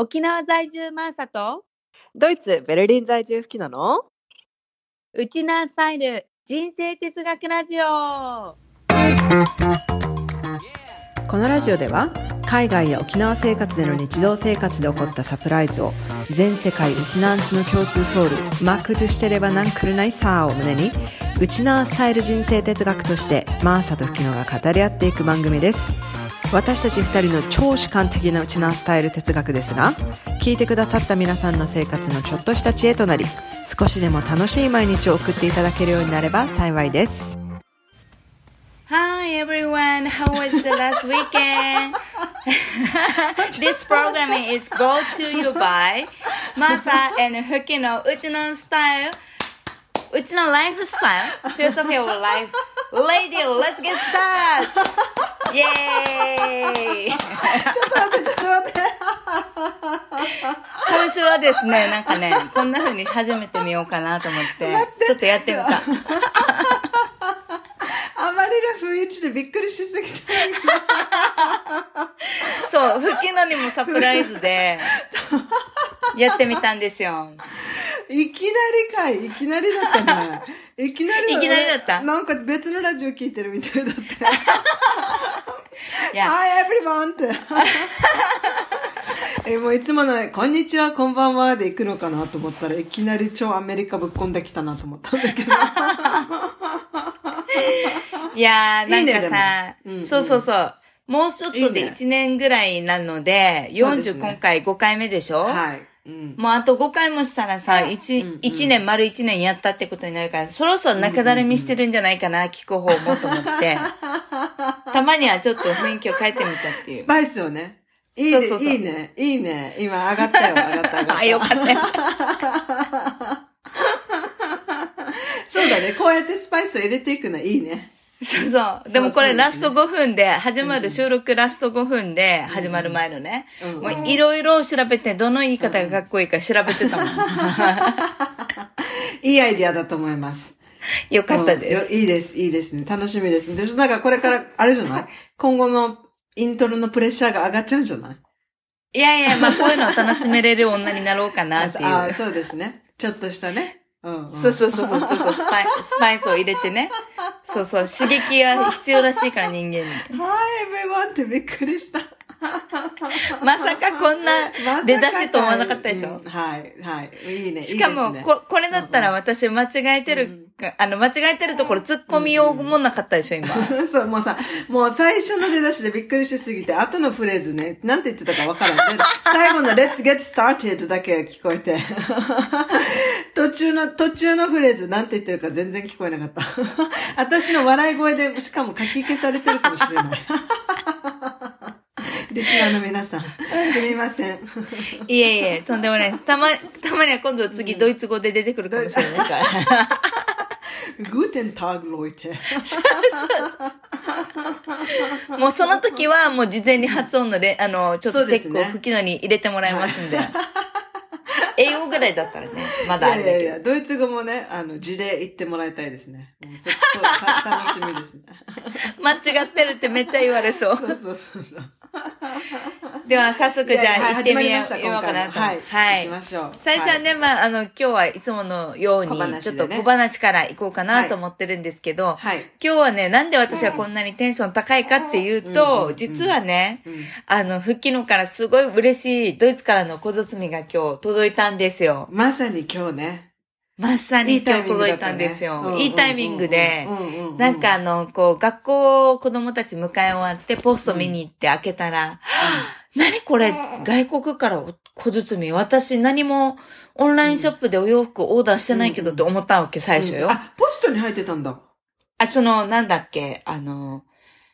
沖縄在住マーサと？ドイツ、ベルリン在住吹きなの？ウチナースタイル人生哲学ラジオ。このラジオでは海外や沖縄生活での日常生活で起こったサプライズを全世界ウチナーンチの共通ソウルマックとしてればなんくるないさーを胸にウチナースタイル人生哲学としてマーサと吹きのが語り合っていく番組です私たち二人の超主観的なウチナースタイル哲学ですが聞いてくださった皆さんの生活のちょっとした知恵となり少しでも楽しい毎日を送っていただけるようになれば幸いです Hi everyone, how was the last weekend? this programming is brought to you by Masa and Hukino うちのスタイルうちのライフスタイル Philosophy of Life. Lady, let's get started! イェーイちょっと待ってちょっと待って。今週はですね、なんかね、こんな風に始めてみようかなと思って、ちょっとやってみた。あまりの雰囲気でびっくりしすぎてそう、吹きのにもサプライズで、やってみたんですよ。いきなりかい。いきなりだったね。いきなりいきなりだった。なんか別のラジオ聞いてるみたいだった Hi everyone! え、もういつもの、こんにちは、こんばんはで行くのかなと思ったらいきなり超アメリカぶっ込んできたなと思ったんだけど。いやー、ないんいねかさ、でもうんうんそうそうそう。もうちょっとでいいね1年ぐらいなので、そうですね40今回5回目でしょ？はい。うん。もうあと5回もしたらさ、うんう 1, ん一年、丸1年やったってことになるから、そろそろ中だるみしてるんじゃないかな、聞く方もと思って。たまにはちょっと雰囲気を変えてみたっていうス。パイスをね。いいね、そうそうそういいね、いいね。今上がったよ、上がった、上がった。あ、よかったよ。そうだね、こうやってスパイスを入れていくのいいね。そうそう。でもこれラスト5分で、始まる収録ラスト5分で、始まる前のね。うんもういろいろ調べて、どの言い方がかっこいいか調べてたもん。いいアイディアだと思います。よかったです。いいです、いいですね。楽しみですね。で、なんかこれから、あれじゃない？今後のイントロのプレッシャーが上がっちゃうんじゃない？いやいや、まあこういうのを楽しめれる女になろうかなっていう。あそうですね。ちょっとしたね。うん、うん。そうそうそうそう、ちょっとスパイ、スパイスを入れてね。そうそう、刺激が必要らしいから人間に。Hi everyone ってびっくりした。まさかこんな出だしと思わなかったでしょ？うんはい、はい。いいね。しかも、いいですねこ、これだったら私間違えてるか、あの、間違えてるところ突っ込みようもなかったでしょ、今。そう、もうさ、もう最初の出だしでびっくりしすぎて、後のフレーズね、なんて言ってたかわからん。で 最後の Let's get started だけ聞こえて。途中の、途中のフレーズなんて言ってるか全然聞こえなかった。私の笑い声で、しかも書き消されてるかもしれない。リスナーの皆さん、すみません。いえいえ、とんでもないです。たま、たまには今度次ドイツ語で出てくるかもしれないから。グーテンターグロイテ。もうその時はもう事前に発音のれ、あの、ちょっとチェックを吹きのに入れてもらいますんで。英語ぐらいだったらね、まいだあれだけど。やいやいや、ドイツ語もね、あの、字で言ってもらいたいですね。もうそ、そう、た楽しみですね。間違ってるってめっちゃ言われそう。そうそうそうそう。では早速じゃあ行ってみようかなと。はいはい行きましょう最初はね、まあ、あの、今日はいつものようにちょっと小話から行こうかなと思ってるんですけど、はい。今日はね、なんで私はこんなにテンション高いかっていうとう、ん実はね、うんあの、復帰のからすごい嬉しいドイツからの小包が今日届いたんですよ。まさに今日ね。まさに今日届いたんですよ。いいタイミングで、なんかあの、こう、学校子供たち迎え終わってポスト見に行って開けたら、何これ？外国から小包私何もオンラインショップでお洋服オーダーしてないけどって思ったわけ、最初よ。あ、ポストに入ってたんだ。あ、その、なんだっけ、あの、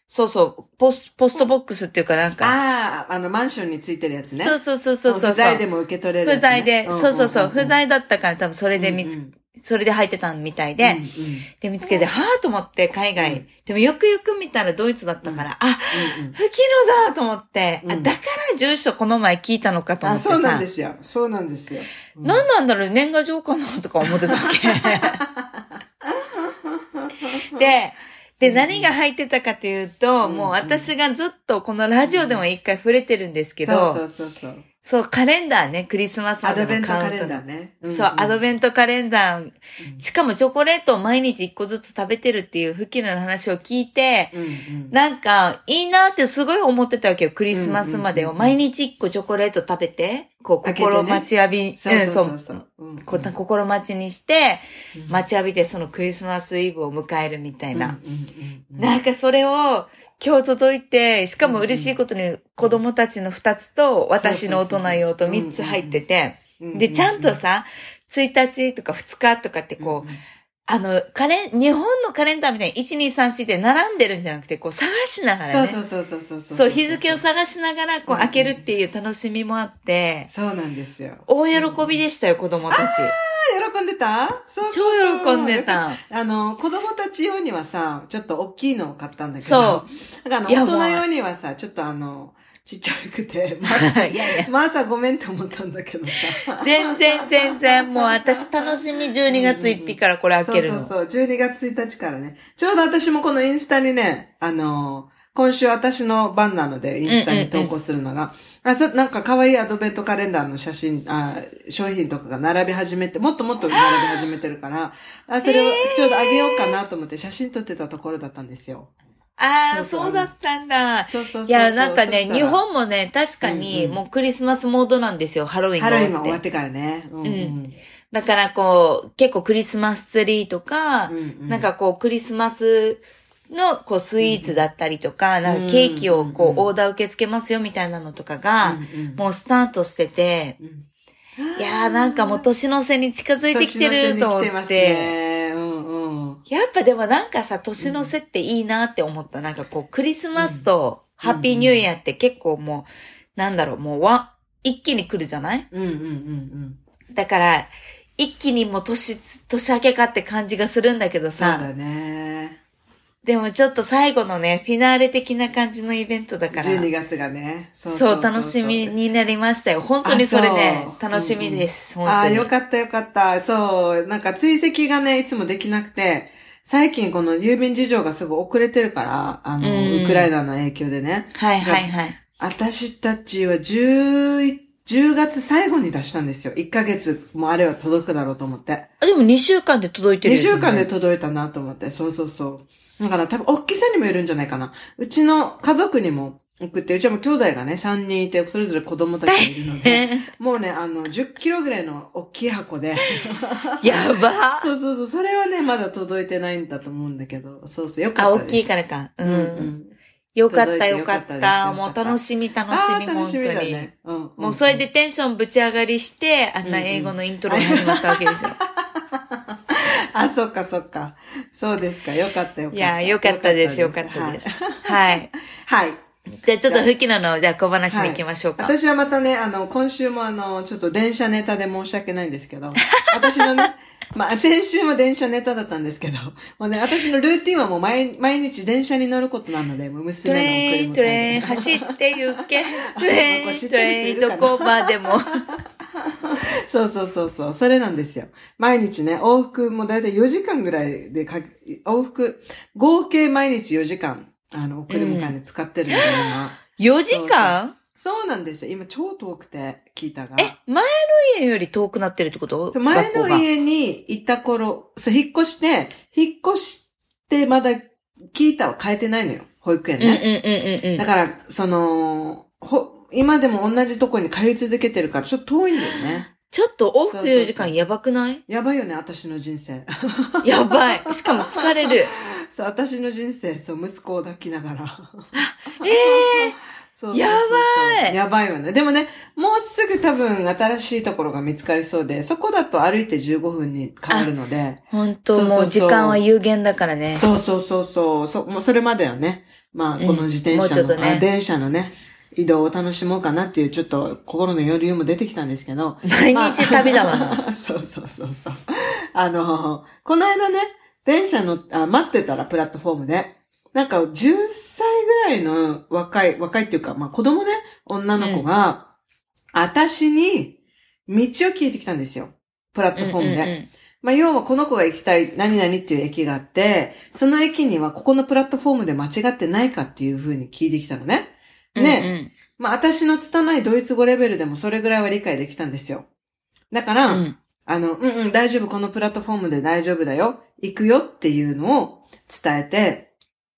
そうそう、ポス、ポストボックスっていうかなんか、ああ、あの、マンションについてるやつね。そうそうそうそうそう。不在でも受け取れるね。不在で、そうそうそう、不在だだったから多分それで見つ、それで入ってたみたいで、で見つけて、はぁと思って海外、うん。でもよくよく見たらドイツだったから、あ、吹きのだと思って、あ、うん。だから住所この前聞いたのかと思あ、ってさ。そうなんで、すよ。そうなんですよ。うん。何なんだろう、年賀状かなとか思ってたわけ。で、で、うん何が入ってたかというと、うんもう私がずっとこのラジオでも一回触れてるんですけど、そうそうそうそう。そう、カレンダーね、クリスマスまアドベントでのカウントカレンダーね。そう、アドベントカレンダー。しかもチョコレートを毎日一個ずつ食べてるっていうフキノの話を聞いて、うんうんなんか、いいなってすごい思ってたわけよ。クリスマスまでを。うんうんうん毎日一個チョコレート食べて、こう、心待ちわび、そうそうそううんそう。うんこ心待ちにして、うん待ちわびてそのクリスマスイブを迎えるみたいな。うんうんうんなんかそれを今日届いて、しかも嬉しいことに子供たちの2つと私の大人用と3つ入ってて、うんで、ちゃんとさ、1日とか2日とかってこう、あの、カレン、日本のカレンダーみたいに1、2、3、4で並んでるんじゃなくて、こう探しながらね。そうそうそうそうそうそう、日付を探しながらこう開けるっていう楽しみもあって、そうなんですよ。大喜びでしたよ、子供たち。喜んでた？そうそう超喜んでた。あの、子供たち用にはさ、ちょっと大きいのを買ったんだけそど。だから大人用にはさ、ちょっとあの、ちっちゃくて、まあ、いやいや。まあさ、ごめんって思ったんだけどさ。全然全然、もう私楽しみ12月1日からこれ開けるの。そうそうそう、12月1日からね。ちょうど私もこのインスタにね、あの今週私の番なので、インスタに投稿するのが、あそなんか可愛いアドベントカレンダーの写真あ、商品とかが並び始めて、もっともっと並び始めてるから、あそれをちょうどあげようかなと思って写真撮ってたところだったんですよ。ああ、そうだったんだ。そうそうそう。いや、なんかね、日本もね、確かにもうクリスマスモードなんですよ、ハロウィンがハロウィン。が終わっててからね。うんうんだからこう、結構クリスマスツリーとか、うんうんなんかこう、クリスマスのこうスイーツだったりとか、なんかケーキをこうオーダー受け付けますよみたいなのとかが、もうスタートしてて、うんいやーなんかもう年の瀬に近づいてきてると思年の瀬に来てますって。ね。うんうん。やっぱでもなんかさ、年の瀬っていいなって思った。なんかこう、クリスマスとハッピーニューイヤーって結構もう、なんだろう、もうわ、一気に来るじゃない？うんうんうんうん。だから、一気にもう年、年明けかって感じがするんだけどさ、そうだね。でもちょっと最後のね、フィナーレ的な感じのイベントだから、12月がね。そそう、楽しみになりましたよ。本当にそれね楽しみです。ああ、本当に。よかったよかった。そう、なんか追跡がね、いつもできなくて、最近この郵便事情がすごい遅れてるから、あの、うんウクライナの影響でね。はいはいはい。私たちは10、10月最後に出したんですよ。1ヶ月もあれば届くだろうと思って。あでも2週間で届いてる2よね週間で届いたなと思って。そうそうそう。だから多分、大きさにもよるんじゃないかな。うちの家族にも送って、うちはもう兄弟がね、3人いて、それぞれ子供たちがいるので、もうね、あの、10キロぐらいの大きい箱で、やばそうそうそう、それはね、まだ届いてないんだと思うんだけど、そうそう、よかあ、ったです。大きいからか。う。うんんうん。よかったよかったもう楽しみ楽あしみ、本当に。もうそれでテンションぶち上がりして、あんな英語のイントロが始まったわけですよ。あ、そっかそっか。そうですか。よかったよかった。いや、よかったです、よかったです。はい。はい。はい。じゃあちょっと吹きなの、じゃあ小話に行きましょうか。私はまたね、あの、今週もあの、ちょっと電車ネタで申し訳ないんですけど、私のね、まあ、先週も電車ネタだったんですけど、もうね、私のルーティンはもう毎毎日電車に乗ることなので、もうト娘の送レイン、り迎トレイえン、走って行け。トこレイン、トレイン、どこまでも。そうそうそうそう、それなんですよ。毎日ね、往復もだいたい4時間ぐらいでか、往復、合計毎日4時間、あの、送り迎えに使ってるんで、今。4時間？そうなんですよ。今超遠くて聞いたが。え、前の家より遠くなってるってこと？前の家にいた頃、そう、引っ越して、引っ越してまだ聞いたは変えてないのよ。保育園うんうんね。うんうんうん。だから、その、ほ、今でも同じとこに通い続けてるから、ちょっと遠いんだよね。ちょっと往復そうそうそう4時間やばくない？やばいよね、私の人生。やばい。しかも疲れる。そう、私の人生、そう、息子を抱きながら。ええ そうそうやばいやばいよね。でもね、もうすぐ多分新しいところが見つかりそうで、そこだと歩いて15分に変わるので。本当もう時間は有限だからね。そうそうそうそう。そもうそれまではね、まあ、うんこの自転車の、もうちょっとねあ電車のね、移動を楽しもうかなっていう、ちょっと心の余裕も出てきたんですけど。毎日旅だわな。ま あそうそうそうそう。あの、この間ね、電車のあ、待ってたらプラットフォームで、なんか10歳ぐらいの若い、若いっていうか、まあ子供ね、女の子が、私に道を聞いてきたんですよ。プラットフォームで。うんうんうんまあ、要はこの子が行きたい何々っていう駅があって、その駅にはここのプラットフォームで間違ってないかっていう風に聞いてきたのね。ね。まあ私の拙いドイツ語レベルでもそれぐらいは理解できたんですよ。だから、うん。あの、うんうん、大丈夫、このプラットフォームで大丈夫だよ、行くよっていうのを伝えて、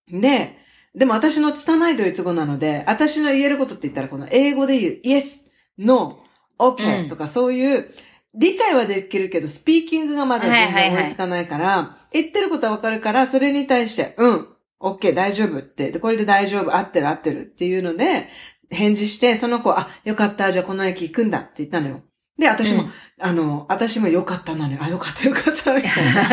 で、でも私の拙いドイツ語なので、私の言えることって言ったら、この英語で言う、yes, no, う OK んとかそういう、理解はできるけど、スピーキングがまだ全然追いつかないから、言ってることはわかるから、それに対して、うん、OK、大丈夫って、で、これで大丈夫、合ってる合ってるっていうので、返事して、その子は、あ、よかった、じゃあこの駅行くんだって言ったのよ。で、私も、うんあの、私もよかったなのよ。あ、よかったよかった、みたいな。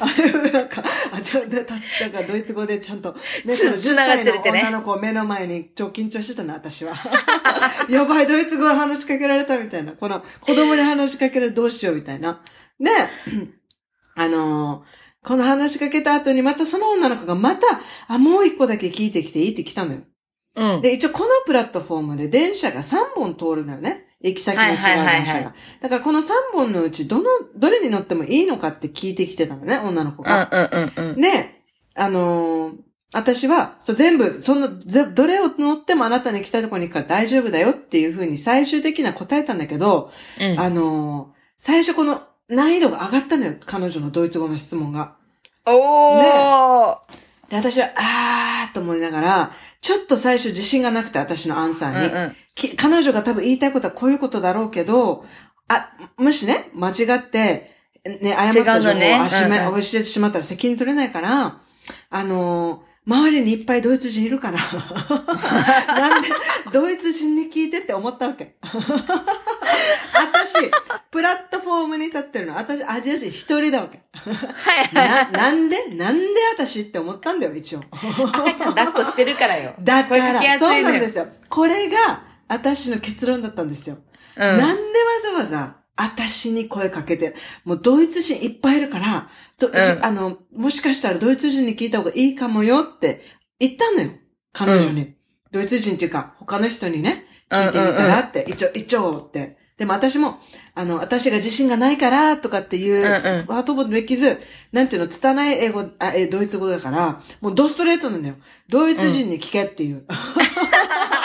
あなんか、あ、ちょ、だ、だなんかドイツ語でちゃんと、ね、つその10繋がって歳の女の子を目の前に超緊張してたの、私は。やばい、ドイツ語話しかけられたみたいな。この、子供に話しかけるどうしようみたいな。で、あのーこの話しかけた後にまたその女の子がまた、あ、もう一個だけ聞いてきていいって来たのよ。うん。で、一応このプラットフォームで電車が3本通るのよね。行き先の違う電車が。はいはいはいはだからこの3本のうち、どの、どれに乗ってもいいのかって聞いてきてたのね、女の子うんが。うんうんうん。で、あのー私は、そう、全部、その、ぜどれを乗ってもあなたに行きたいところに行くから大丈夫だよっていうふうに最終的には答えたんだけど、うん。あのー最初この難易度が上がったのよ、彼女のドイツ語の質問が。おー、で、私は、あーと思いながら、ちょっと最初自信がなくて、私のアンサーに。うんうん。き彼女が多分言いたいことはこういうことだろうけど、あ、もしね、間違って、ね、誤った情報をねあしまうんうん教えてしまったら責任取れないから、あのー周りにいっぱいドイツ人いるから。なんで、ドイツ人に聞いてって思ったわけ。私、プラットフォームに立ってるの。私、アジア人一人だわけ。な、なんで？なんで私って思ったんだよ、一応。赤ちゃん抱っこしてるからよ。だから、そうなんですよ。これが、私の結論だったんですよ。うん。なんでわざわざ、私に声かけて、もうドイツ人いっぱいいるから、とんあの、もしかしたらドイツ人に聞いた方がいいかもよって言ったのよ。彼女に。ドイツ人っていうか、他の人にね、聞いてみたらって、一応、一応って。でも私も、あの、私が自信がないから、とかっていう、うんうんワードボードできず、なんていうの、拙い英語、あ、え、ドイツ語だから、もうドストレートなのよ。ドイツ人に聞けっていう。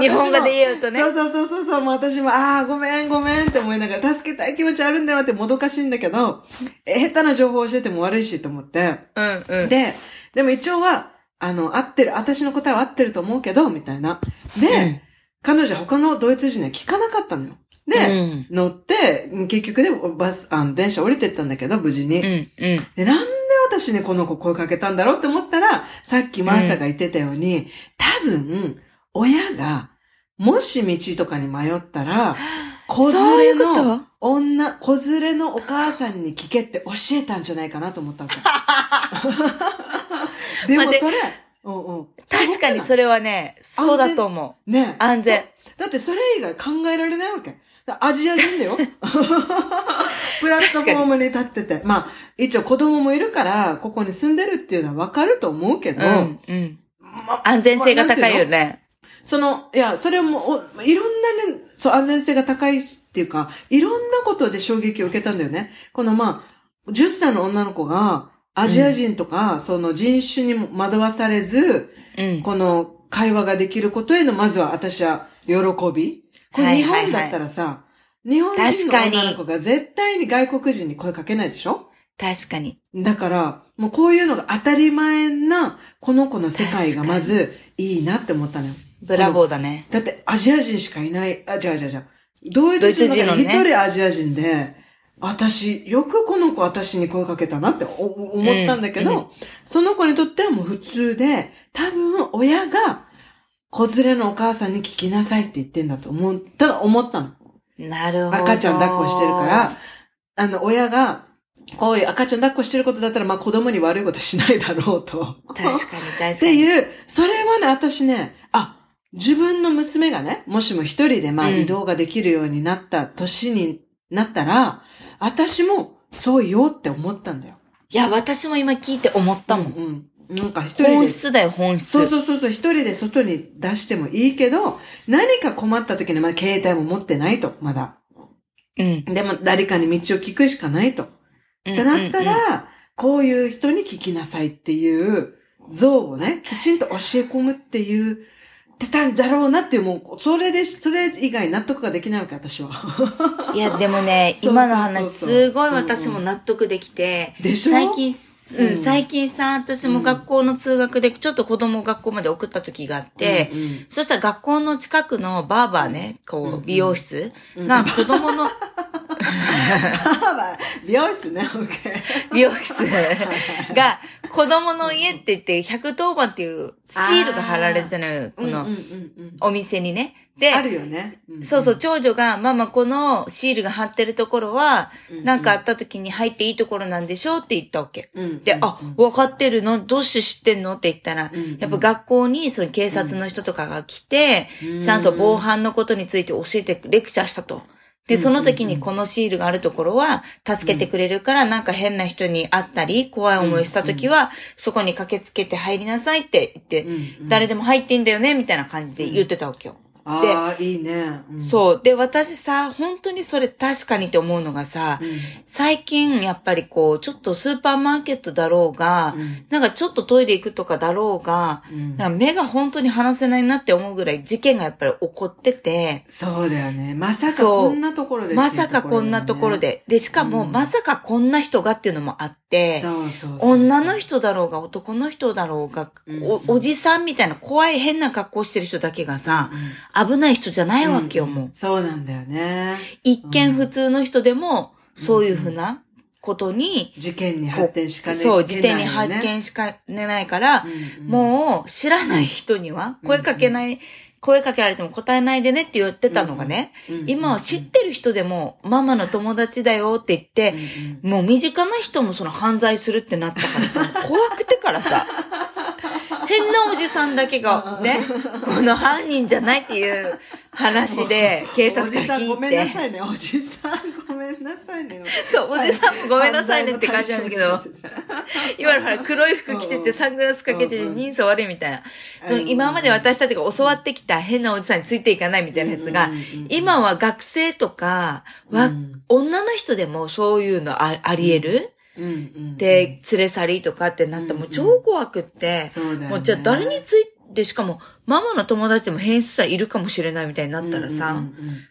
日本語で言うとねそうそうそうそうそう、もう私も、ああ、ごめん、ごめんって思いながら、助けたい気持ちあるんだよってもどかしいんだけど、え下手な情報教えても悪いしと思って。うんうん。で、でも一応は、あの、合ってる、私の答えは合ってると思うけど、みたいな。で、うん彼女は他のドイツ人には聞かなかったのよ。で、うん乗って、結局でバス、あの、電車降りてったんだけど、無事に。うんうん。で、なんで私にこの子声かけたんだろうって思ったら、さっきマーサが言ってたように、多分、親が、もし道とかに迷ったら、子連れの女、子連れのお母さんに聞けって教えたんじゃないかなと思ったわけ。でもそれ、うんうん。確かにそれはね、そうだと思う。ね。安全。だってそれ以外考えられないわけ。だアジア人だよ。プラットフォームに立ってて。まあ、一応子供もいるから、ここに住んでるっていうのはわかると思うけど、うんうん。ま安全性が高いよね。その、いや、それも、おいろんなね、そう、安全性が高いっていうか、いろんなことで衝撃を受けたんだよね。このまあ、10歳の女の子が、アジア人とか、その人種にも惑わされず、うん。この会話ができることへの、まずは私は喜び。これ日はいはいはい本だったらさ、日本人の女の子が絶対に外国人に声かけないでしょ？確かに。だから、もうこういうのが当たり前な、この子の世界がまずいいなって思ったのよ。ブラボーだね。だってアジア人しかいない、あ、じゃあじゃあじゃあ、ドイツ人の一人アジア人で、私、よくこの子私に声かけたなってお思ったんだけど、うんうんその子にとってはもう普通で、多分親が子連れのお母さんに聞きなさいって言ってんだと思ったら思ったの。なるほど。赤ちゃん抱っこしてるから、あの、親が、こういう赤ちゃん抱っこしてることだったら、まあ子供に悪いことはしないだろうと。確かに確かに。っていう、それはね、私ね、あ、自分の娘がね、もしも一人でまあうん移動ができるようになった年になったら、私もそうよって思ったんだよ。いや、私も今聞いて思ったもん。うんうん。なんか一人で。本質だよ、本質。そうそうそうそう、一人で外に出してもいいけど、何か困った時にまだ携帯も持ってないと、まだ。うん。でも誰かに道を聞くしかないと。ってなったうんうんうん、ら、こういう人に聞きなさいっていう像をね、きちんと教え込むっていう、ってたんだろうなっていう、もう、それで、それ以外納得ができないわけ、私は。いや、でもね、今の話、すごい私も納得できて、でしょ？最近、うんうん。最近さ、私も学校の通学で、ちょっと子供を学校まで送った時があって、うんうんそしたら学校の近くのバーバーね、こうんう、美容室が子供の、美容室ね、オッケー。美容室が子供の家って言って110番っていうシールが貼られてたのよ、このお店にね。で、あるよね。んそうそう、長女が、ママこのシールが貼ってるところは、うんなんかあった時に入っていいところなんでしょうって言ったわけ。うんで、あ、わかってるの？どうして知ってんの？って言ったらうんうん、やっぱ学校にその警察の人とかが来てうん、ちゃんと防犯のことについて教えてレクチャーしたと。で、その時にこのシールがあるところは助けてくれるから、なんか変な人に会ったり、怖い思いした時は、そこに駆けつけて入りなさいって言って、誰でも入っていいんだよね、みたいな感じで言ってたわけよ。ああ、いいね。うん。そう。で、私さ、本当にそれ確かにって思うのがさ、うん。最近やっぱりこう、ちょっとスーパーマーケットだろうが、うん。なんかちょっとトイレ行くとかだろうが、うん。なんか目が本当に離せないなって思うぐらい事件がやっぱり起こってて、そうだよね。まさかこんなところでっていうまさかこんなところで。で、しかも、うん。まさかこんな人がっていうのもあって、そうそうそう女の人だろうが男の人だろうが、うん。おおじさんみたいな怖い変な格好してる人だけがさ、危ない人じゃないわけよ、もう。そうなんだよね。一見普通の人でも、そういうふうなことに、事件に発展しかねそう、時点にいけないよね。発見しかねないから、もう知らない人には声かけない、声かけられても答えないでねって言ってたのがね、今は知ってる人でも、ママの友達だよって言って、もう身近な人もその犯罪するってなったからさ、怖くてからさ、変なおじさんだけがね、この犯人じゃないっていう話で警察から聞いおじさんごめんなて、さいね。おじさんごめんなさいね。そう、おじさんもごめんなさいねって感じなんだけど、いわゆるほら黒い服着ててサングラスかけてて人相悪いみたいな。うん。今まで私たちが教わってきた変なおじさんについていかないみたいなやつが今は学生とか女の人でもそういうのああり得る？で、連れ去りとかってなったらもう超怖くって、そうだよねもうじゃあ誰について、しかもママの友達でも変質者いるかもしれないみたいになったらさ、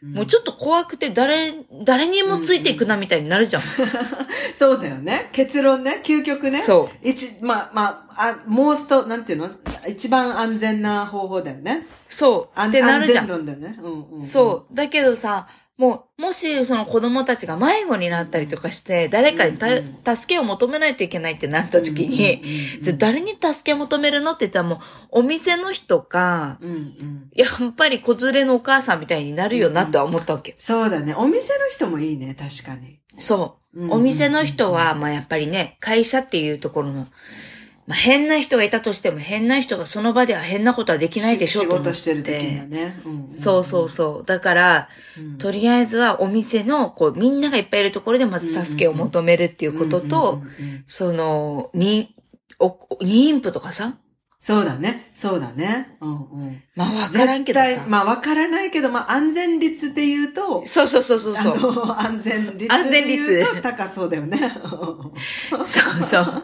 もうちょっと怖くて誰、誰にもついていくなみたいになるじゃん。と。そうだよね。結論ね。究極ね。そう。一、まあ、まあ、あ、モースト、なんていうの？一番安全な方法だよね。そう。安ってなるじゃん安全。論だよね。うんうん。そう。だけどさ、もう、もしその子供たちが迷子になったりとかして、誰かに助けを求めないといけないってなった時に、じゃあ誰に助けを求めるのって言ったらもう、お店の人か、うんうん。やっぱり子連れのお母さんみたいになるよなとは思ったわけ。そうだね。お店の人もいいね。確かに。そう。うんお店の人は、まあやっぱりね、会社っていうところの、まあ変な人がいたとしても、変な人がその場では変なことはできないでしょ仕と思って事してる時にはね。うんんそうそうそう。だから、うんとりあえずはお店の、こう、みんながいっぱいいるところでまず助けを求めるっていうことと、うんうんうんうんその、に、お、妊婦とかさ、そうだね。そうだね。うんうん。まあわからんけどさ。まあわからないけど、まあ安全率で言うと、そうそうそうそう安全率安全で率高そうだよね。そうそう。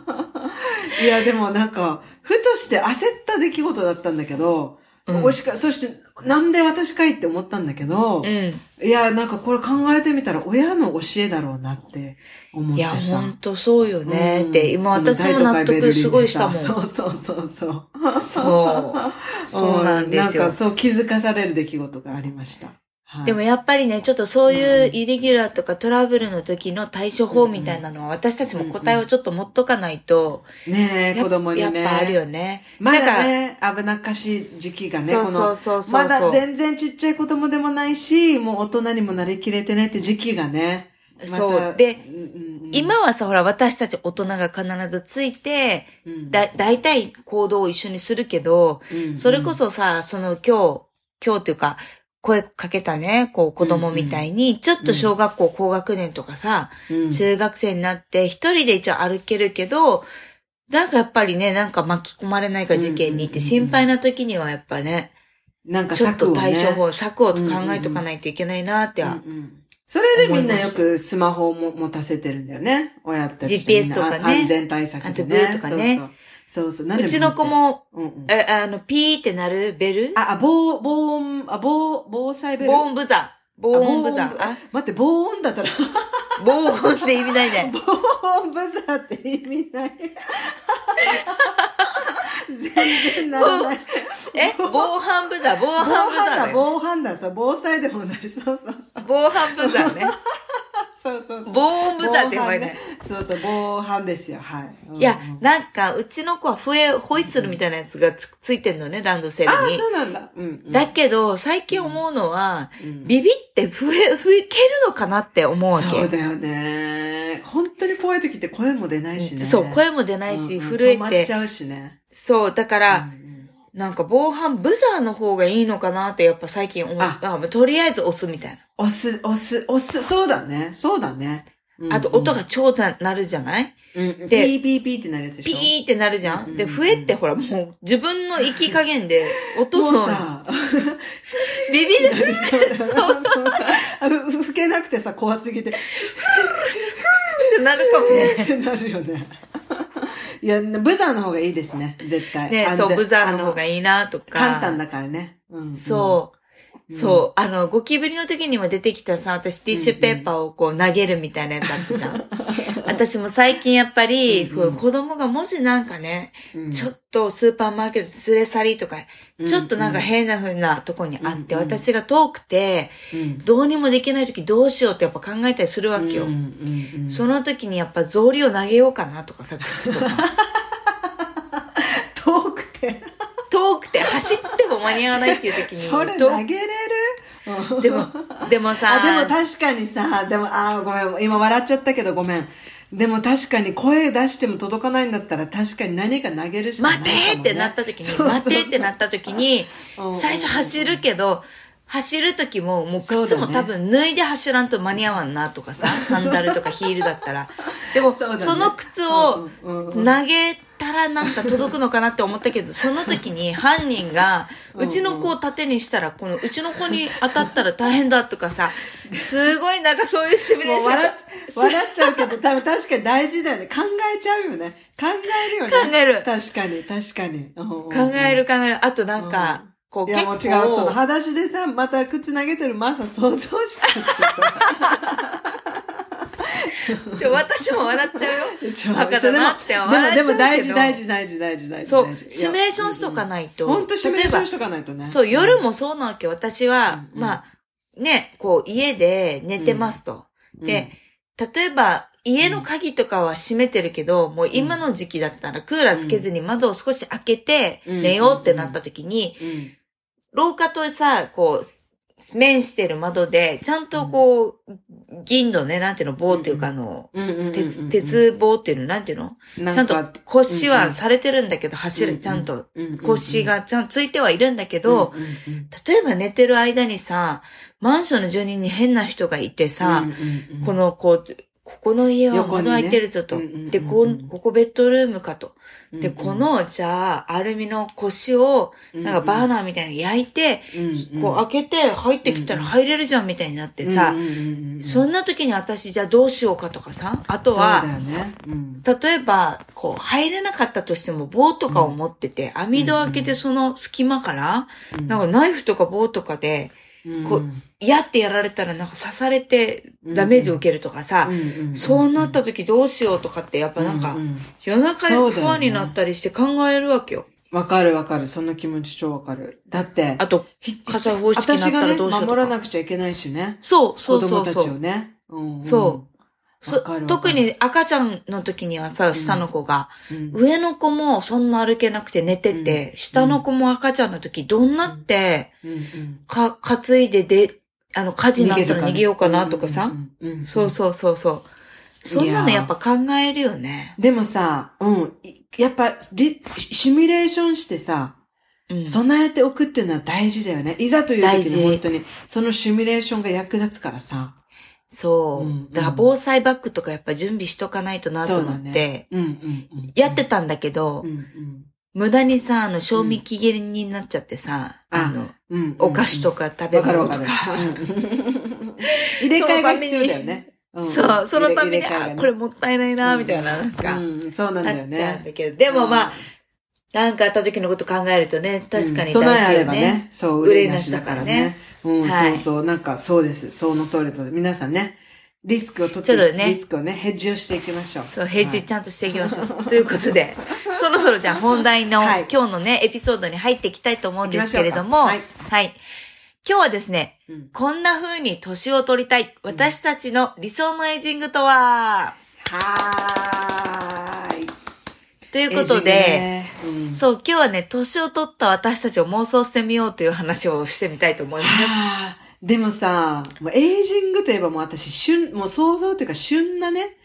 いや、でもなんか、ふとして焦った出来事だったんだけど、うんおしか、そして、なんで私かいって思ったんだけど、うん。いや、なんかこれ考えてみたら親の教えだろうなって思ってさ。いや、ほんとそうよね。うんって、今私も納得すごいしたもん。そうそうそうそう。そう。そうなんですよなんか。そう気づかされる出来事がありました。はいでもやっぱりね、ちょっとそういうイレギュラーとかトラブルの時の対処法みたいなのは私たちも答えをちょっと持っとかないと、ねえ、子供にね。やっぱあるよね。まだね、危なっかしい時期がね、そうこの、そうそうそう。まだ全然ちっちゃい子供でもないし、もう大人にもなりきれてねって時期がね。そう。で、うんうんうん今はさ、ほら、私たち大人が必ずついて、うんだ、大体行動を一緒にするけど、うんそれこそさ、その今日、今日っていうか、声かけたね、こう子供みたいに、ちょっと小学校高学年とかさ、うん。中学生になって一人で一応歩けるけど、なんかやっぱりね、なんか巻き込まれないか事件にって心配な時にはやっぱね、なんかちょっと対処法、策を考えとかないといけないなっては。うんうんそれでみんなよくスマホをも持たせてるんだよね。親たち GPS とかね。安全対策でね。あとブーとかね。そうそう。なんでうちの子、も、うんうん、え、あの、ピーってなるベル？あ、あ、防、防音、あ、防、防災ベル？防音ブザー。防音ブザー。あ、待って、防音だったら、防音って意味ないね。防音ブザーって意味ない。全然ならない。え防犯ブザー、防防犯ブザ犯だ、ーだよ。防犯だ、そう、防災でもない。そうそうそう。防犯ブザーね。そうそうそう。防音ブザーって言われない。そうそう、防犯ですよ、はい。うんいやうん、なんか、うちの子は笛、ホイッスルみたいなやつがつついてんのね、ランドセルあ、に。そうなんだ。うん、うん。だけど、最近思うのは、うんビビって笛、吹けるのかなって思うわけ。そうだよね。本当に怖い時って声も出ないしね。そう、声も出ないし、うんうん震えて止まっち。ゃうしね。そう、だから、なんか防犯ブザーの方がいいのかなってやっぱ最近思う。ああとりあえず押すみたい押す、押す、押す、そうだね。そうだね。あと音が、超ななるじゃない？うんうん、でピーピーピーってなるやつでしょ？ピーってなるじゃうんんで、笛ってほらもう自分の息加減で音のもうさ、ビビるそうだそうそうあふ吹けなくてさ、怖すぎて、っってなるかもね。てなるよね。いや、ブザーの方がいいですね、絶対。ね、そう、ブザーの方がいいなとか。簡単だからね。うんそう。あの、ゴキブリの時にも出てきたさ、私ティッシュペーパーをこう投げるみたいなやつあったじゃん。私も最近やっぱり、うんうん子供がもしなんかね、うんちょっとスーパーマーケット連れ去りとか、うんちょっとなんか変な風なとこにあって、うんうん私が遠くて、うんどうにもできない時どうしようってやっぱ考えたりするわけよ。うんうんうんその時にやっぱ草履を投げようかなとかさ、靴とか。遠くて。遠くて走っても間に合わないっていう時に。それと投げれる？うんでも、でもさ、あ、でも確かにさ、でも、あーごめん、今笑っちゃったけどごめん。でも確かに声出しても届かないんだったら確かに何か投げるしかないかも、ね。待てってなった時に、待てってなった時にうん、最初走るけど、走る時も、もう靴も多分脱いで走らんと間に合わんなとかさ、サンダルとかヒールだったら。でも、その靴をうんうんうん投げたらなんか届くのかなって思ったけど、その時に犯人が、うちの子を盾にしたら、このうちの子に当たったら大変だとかさ、すごいなんかそういうシミュレーション笑っ笑っちゃうけど、多分確かに大事だよね。考えちゃうよね。考えるよね。考える確かに、確かに。考える考える。あとなんか、こういや結構。もう違う、その裸足でさ、また靴投げてるマサ想像しちゃって ちょ私も笑っちゃうよ。さ。バカだなって笑っちゃうけどでも、でも大事、大事、大事、大事、大事。そうシミュレーションしとかないと。本当シミュレーションし例とかないとね。そう、夜もそうなわけ。私は、うんまあ、ね、こう、家で寝てますと。うん、で、例えば、家の鍵とかは閉めてるけど、もう今の時期だったらクーラーつけずに窓を少し開けてうん寝ようってなった時に、うん、廊下とさ、こう、面してる窓で、ちゃんとこう、銀のね、なんていうの、棒っていうかあの、鉄、、鉄棒っていうの、なんていうの？ちゃんとか腰はされてるんだけど、走る、ちゃんと。うん腰、がちゃんとついてはいるんだけど、例えば寝てる間にさ、マンションの住人に変な人がいてさ、この、こう、ここの家は窓開いてるぞと。うんうんうんうん。で、こう、ここベッドルームかと。で、うん。この、じゃあ、アルミの腰を、なんかバーナーみたいに焼いて、こう開けて入ってきたら入れるじゃんみたいになってさ、そんな時に私じゃあどうしようかとかさ、あとは、よね。うん。例えば、こう、入れなかったとしても棒とかを持ってて、網戸開けてその隙間から、なんかナイフとか棒とかで、こう嫌ってやられたらなんか刺されてダメージを受けるとかさ、そうなった時どうしようとかってやっぱなんかう、ん夜中でそうだよね不安になったりして考えるわけよ。わかるわかる。その気持ち超わかる。だって、あと、火災報知器になったらどうしようとか。守らなくちゃいけないしね。そう、そうそう子供たち。をね。そう特に赤ちゃんの時にはさ、下の子が、うん。上の子もそんな歩けなくて寝てて、うん。下の子も赤ちゃんの時どんなって、か、担いでで、あの、火事になったら逃げようかなとかさ。そうそうそうそう。そんなのやっぱ考えるよね。でもさ、うん、いやっぱリ、シミュレーションしてさ、うん。備えておくっていうのは大事だよね。いざという時に本当に、そのシミュレーションが役立つからさ。そう。うんだから防災バッグとかやっぱ準備しとかないとなと思って、ねうんうんうん。やってたんだけど、うんうん。無駄にさ、あの、賞味期限になっちゃってさ、ああの、うんうんお菓子とか食べ物とか。入れ替えが必要だよね。んそう、そのために、ねあ、これもったいないな、みたいな、なんか、うん、そうなんだよなっちゃうんね。だけど、でもまあ、なんかあった時のこと考えるとね、確かにうん備えあ大事よればねね。。そう、憂い憂いなしだからね。うん、はいそうそう。なんか、そうです。その通りと。皆さんね、リスクを取って、ちょっとねリスクをね、ヘッジをしていきましょう。そう、平はい地ちゃんとしていきましょう。ということで、そろそろじゃあ本題の、はい今日のね、エピソードに入っていきたいと思うんですけれども、行はきましょうい。今日はですね、うんこんな風に年を取りたい、私たちの理想のエイジングとは、はーい。ということで、ねうんそう、今日はね、年を取った私たちを妄想してみようという話をしてみたいと思います。はあでもさ、もうエイジングといえばもう私、旬、もう想像というか旬なね、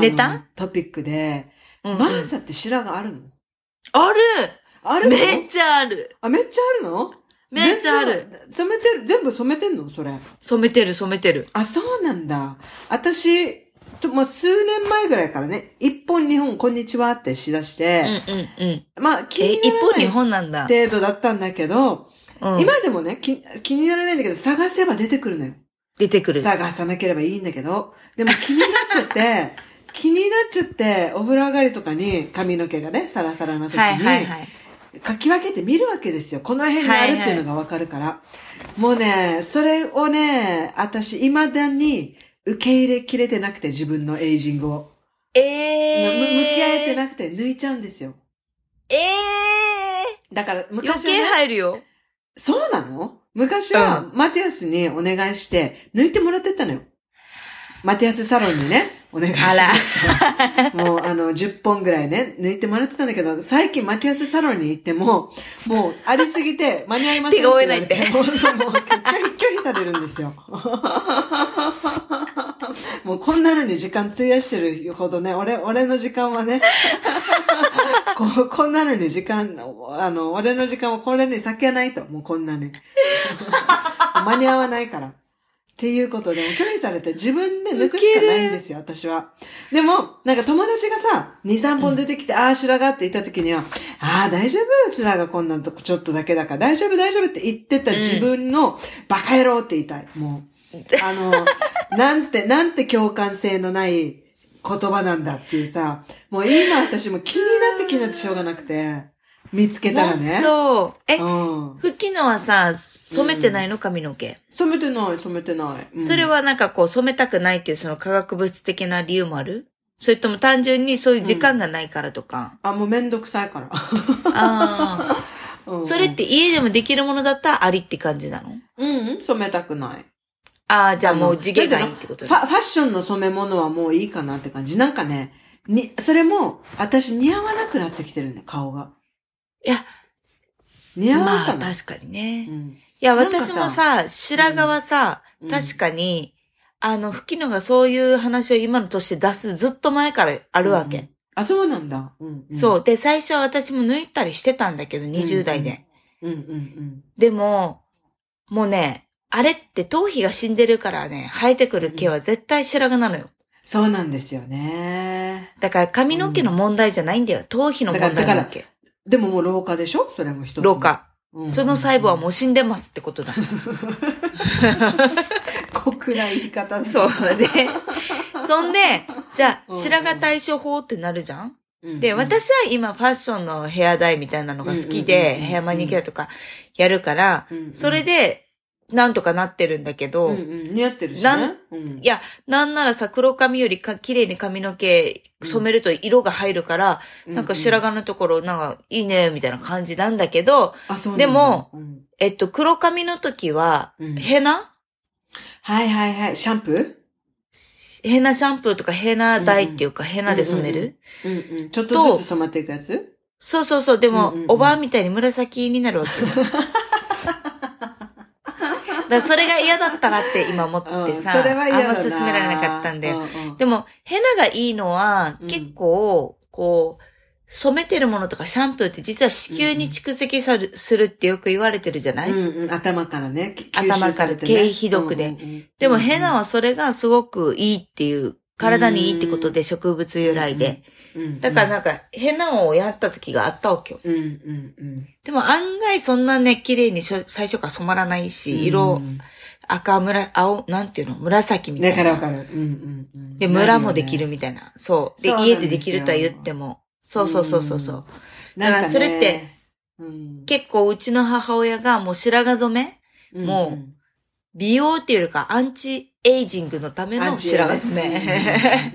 ネタ？トピックで、うんうんマーサって白髪あるの？ああるの？るめっちゃあるあ、めっちゃあるの？めっちゃある。染めてる、全部染めてんの？それ。染めてる染めてる。あ、そうなんだ。私、とまあ、数年前ぐらいからね、一本二本こんにちはってしだしうんて、うんうん。まあ、気え、に一本二ならない本なんだ。程度だったんだけど、うん今でもね気、気にならないんだけど、探せば出てくるのよ。出てくる。探さなければいいんだけど、でも気になっちゃって、気になっちゃって、お風呂上がりとかに髪の毛がね、サラサラな時に、はいはいはい。かき分けて見るわけですよ。この辺にあるっていうのがわかるから。もうね、それをね、私、未だに受け入れきれてなくて、自分のエイジングを。えむえー。向き合えてなくて抜いちゃうんですよ。ええだからー。余計昔はね、入るよ。そうなの？昔は、マティアスにお願いして、抜いてもらってたのよ。マティアスサロンにね、お願いしますと。もう、あの、10本ぐらいね、抜いてもらってたんだけど、最近マティアスサロンに行っても、もう、ありすぎて、間に合いません手が負えないってもう、もう拒否、されるんですよ。もう、こんなのに時間費やしてるほどね、俺、俺の時間はね、こうこんなのに時間、あの、俺の時間はこれに避けないと、もうこんなに。間に合わないから。っていうことで、もう拒否されて自分で抜くしかないんですよ、私は。でも、なんか友達がさ、2、3本出てきて、ああ、白髪って言った時には、ああ、大丈夫？白髪こんなんとこちょっとだけだから、大丈夫？大丈夫？って言ってた自分の、バカ野郎って言いたい。もう、あの、なんて、なんて共感性のない言葉なんだっていうさ、もう今私も気になって気になってしょうがなくて、見つけたらね。そう。え、うん。吹きのはさ、染めてないの髪の毛？染めてない、染めてない。うんそれはなんかこう染めたくないっていうその化学物質的な理由もある？それとも単純にそういう時間がないからとか？あ、もうめんどくさいから。ああ。うんうんそれって家でもできるものだったらありって感じなの？うん、うん、染めたくない。ああ、じゃあもうの地毛がいいってことファファッションの染め物はもういいかなって感じ。なんかね、に、それも、私似合わなくなってきてるね、顔が。いや、似合わまあんかな。確かにね。いうん。や、なんかさ私もさ、白髪はさ、うん確かに、あの、吹きのがそういう話を今の年で出すずっと前からあるわけ。うんあ、そうなんだ。うん、うん。そう。で、最初は私も抜いたりしてたんだけど、20代で。うんうんうん。でも、もうね、あれって頭皮が死んでるからね、生えてくる毛は絶対白髪なのよ。そうなんですよね。だから髪の毛の問題じゃないんだよ。頭皮の問題なわけ。でももう老化でしょ？それも一つ。老化。うん。その細胞はもう死んでますってことだ。酷な言い方だそう。で、そんで、じゃあ、うん白髪対処法ってなるじゃん？うんで、私は今ファッションのヘアダイみたいなのが好きで、うんヘアマニキュアとかやるから、うんうんそれで、なんとかなってるんだけど、うんうん、似合ってるしね。なんうん。いや、なんならさ、黒髪よりか綺麗に髪の毛染めると色が入るから、なんか白髪のところ、なんかいいね、みたいな感じなんだけど、あ、そうなんだ。でも、うん。えっと、黒髪の時は、うん。ヘナ？はいはいはい。シャンプヘナシャンプーとかヘナダイっていうか、ヘナで染める、ーうんうん。ちょっとずつ染まっていくやつ？そうそうそう。でも、うんうんうん。おばあみたいに紫になるわけよ。だそれが嫌だったなって今思ってさ、うんそれは嫌あんま進められなかったんだよ。うんうん。でも、ヘナがいいのは、うん結構、こう、染めてるものとかシャンプーって実は子宮に蓄積さるするってよく言われてるじゃない、うんうん、頭からね。き頭から経皮毒で。うんうんうん。でもヘナはそれがすごくいいっていう、体にいいってことで植物由来で。うんだからなんか、ヘナをやった時があったわけよ。うんうんうん。でも案外そんなね、綺麗に最初から染まらないし、色、うん赤、紫、青、なんていうの？紫みたいだな。からわかる。うんうんうん。で、ムラもできるみたいな。そう。で、そうなんで家でできるとは言っても。そうそうそうそうそう。だからそれって、うん結構うちの母親がもう白髪染めもう美容っていうよりかアンチエイジングのための白髪染め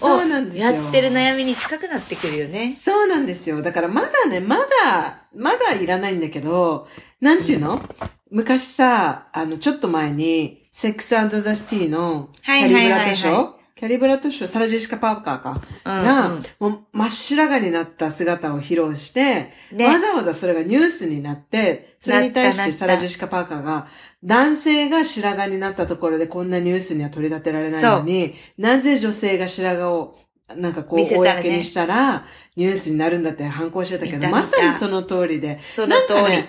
そうなんですよ。やってる悩みに近くなってくるよね。そうなんですよ。だからまだね、まだ、まだいらないんだけど、なんていうの、昔さ、あの、ちょっと前に、セックスザ・シティのキはいャリはいはいはいブラッドショーキャリブラッドショー、サラジェシカ・パーカーか。うん。が、うん。もう真っ白髪になった姿を披露して、ね。わざわざそれがニュースになって、それに対してサラジェシカ・パーカーが、男性が白髪になったところでこんなニュースには取り立てられないのに、なぜ女性が白髪を、なんかこう、公にしたら、ニュースになるんだって反抗してたけど、まさにその通りで。その通り。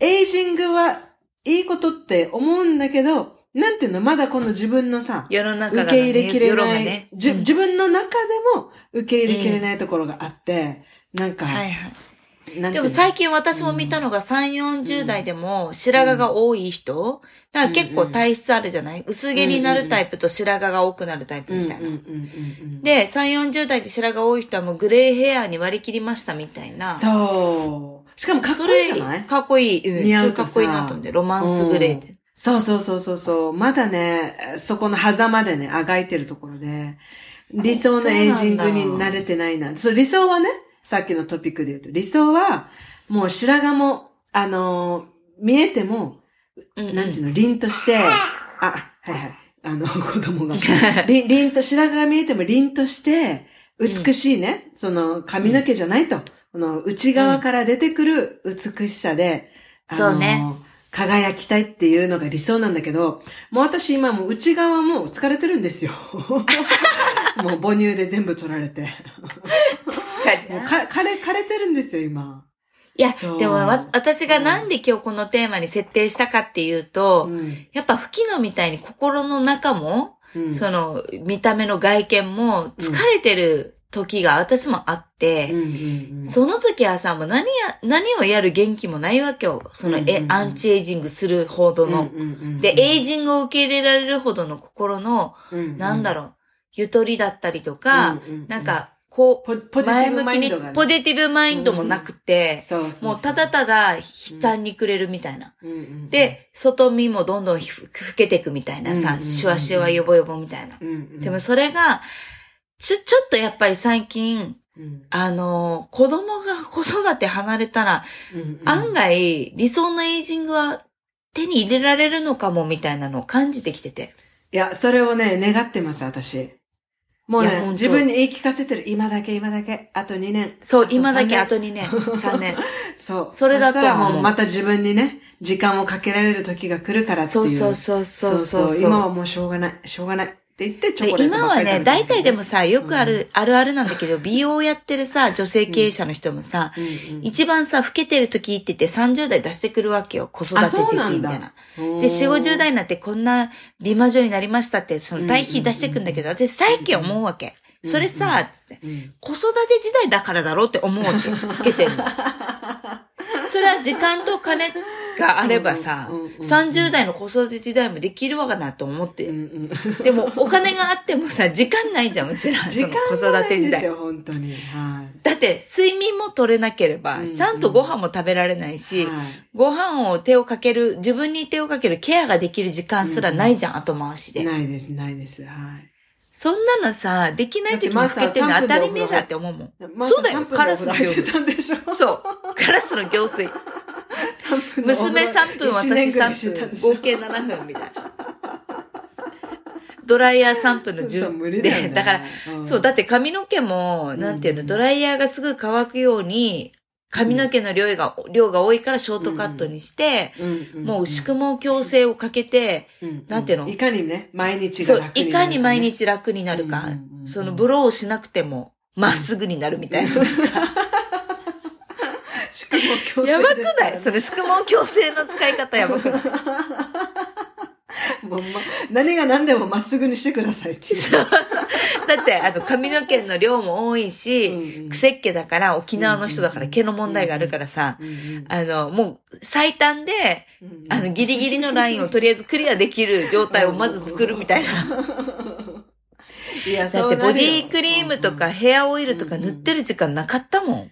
エイジングはいいことって思うんだけど、なんていうの、まだこの自分のさ、世の中が、ね、受け入れきれない、がね。じうん自分の中でも受け入れきれないところがあって、なんか、はいはい。でも最近私も見たのが3、40代でも白髪が多い人、だから結構体質あるじゃない？薄毛になるタイプと白髪が多くなるタイプみたいな。うんうんうんうん、で、3、40代で白髪多い人はもうグレーヘアに割り切りましたみたいな。そう。しかもかっこいいじゃない？かっこいい。うん。似合うかっこいいなと思って。ロマンスグレーって。そうそうそうそうそう。まだね、そこの狭間でね、あがいてるところで、理想のエイジングに慣れてないな。そう、理想はね、さっきのトピックで言うと、理想は、もう白髪も、あのー見えても、うんうんなんていうの、凛として、あ、はいはい。あの、子供が。凛、凛と、白髪が見えても凛として、美しいね、その髪の毛じゃないと。この内側から出てくる美しさで、あのそうね輝きたいっていうのが理想なんだけど、もう私今もう内側もう疲れてるんですよ。もう母乳で全部取られて。確かになもうか枯れ、枯れてるんですよ、今。いやでもわ私がなんで今日このテーマに設定したかっていうと、うんやっぱ吹きのみたいに心の中も、うんその見た目の外見も疲れてる時が私もあって、うんうんうん。その時はさ、もう何や、何をやる元気もないわけよ。その、えうんうんう、ん。アンチエイジングするほどの。うんうんうんで、エイジングを受け入れられるほどの心の、なんだろろう、ゆとりだったりとか、なん、か、こポポう、ジティブ前向きにマインドがね、ポジティブマインドもなくて、そうそうそうもうただただ悲嘆にくれるみたいな。うんうんうん、で、外見もどんどんふ老けてくみたいなさ、うんうんうんシワシワヨボヨボみたいな。うんうん、でもそれが、ちょ、ちょっとやっぱり最近、うんあの、子供が子育て離れたら、うんうん案外理想のエイジングは手に入れられるのかもみたいなのを感じてきてて。いや、それをね、願ってます、私。もうね自分に言い聞かせてる。今だけ、今だけ。あと2年。そう、今だけ3あと2年、3年。そう。それだともうまた自分にね、時間をかけられる時が来るからってい。そううそうそうそうそう。今はもうしょうがない、しょうがない。って言ってチョコレでート今はね、大体でもさ、よくある、あるあるなんだけど、美容やってるさ、女性経営者の人もさ、うんうん一番さ、老けてる時って言って30代出してくるわけよ。子育て時期みたいな。うんで、4、50代になってこんな美魔女になりましたって、その対比出してくんだけど、私最近思うわけ。それさ、つってうん子育て時代だからだろうって思うわけ。老けてるの。それは時間と金があればさうんうんうんうん、30代の子育て時代もできるわかなと思って。うんうんでも、お金があってもさ、時間ないじゃん、うちら。時間子育て時代。本当に。はい。だって、睡眠も取れなければうんう、んちゃんとご飯も食べられないし、はいご飯を手をかける、自分に手をかけるケアができる時間すらないじゃん、後回しで。ないです、ないです。はい。そんなのさ、できない時に老けてるの当たり前だって思うもん。まそうだよ3分カラスのでお風呂入ってたんでしょ？そう。カラスの行水。3分でお風呂娘3分、私一年ぐらいしてた3分、合計7分みたいな。ドライヤー3分のそう10無理だよねで、だから、うんそう、だって髪の毛も、なんていうの、うんドライヤーがすぐ乾くように、髪の毛の量が、量が多いからショートカットにして、もう宿毛矯正をかけて、なんていうの？いかにね、毎日そうが楽、にいなるかに毎日楽になるか。そのブローをしなくても、まっすぐになるみたいな。宿 毛矯正やばくない？それ宿毛矯正の使い方やばくない？もうま何が何でもまっすぐにしてくださいっていう。だって、あの、髪の毛の量も多いし、うんうん癖っ気だから、沖縄の人だから毛の問題があるからさ、あの、もう、最短で、あの、ギリギリのラインをとりあえずクリアできる状態を まず作るみたいな。いやだって、ボディクリームとかうんヘアオイルとか塗ってる時間なかったもん。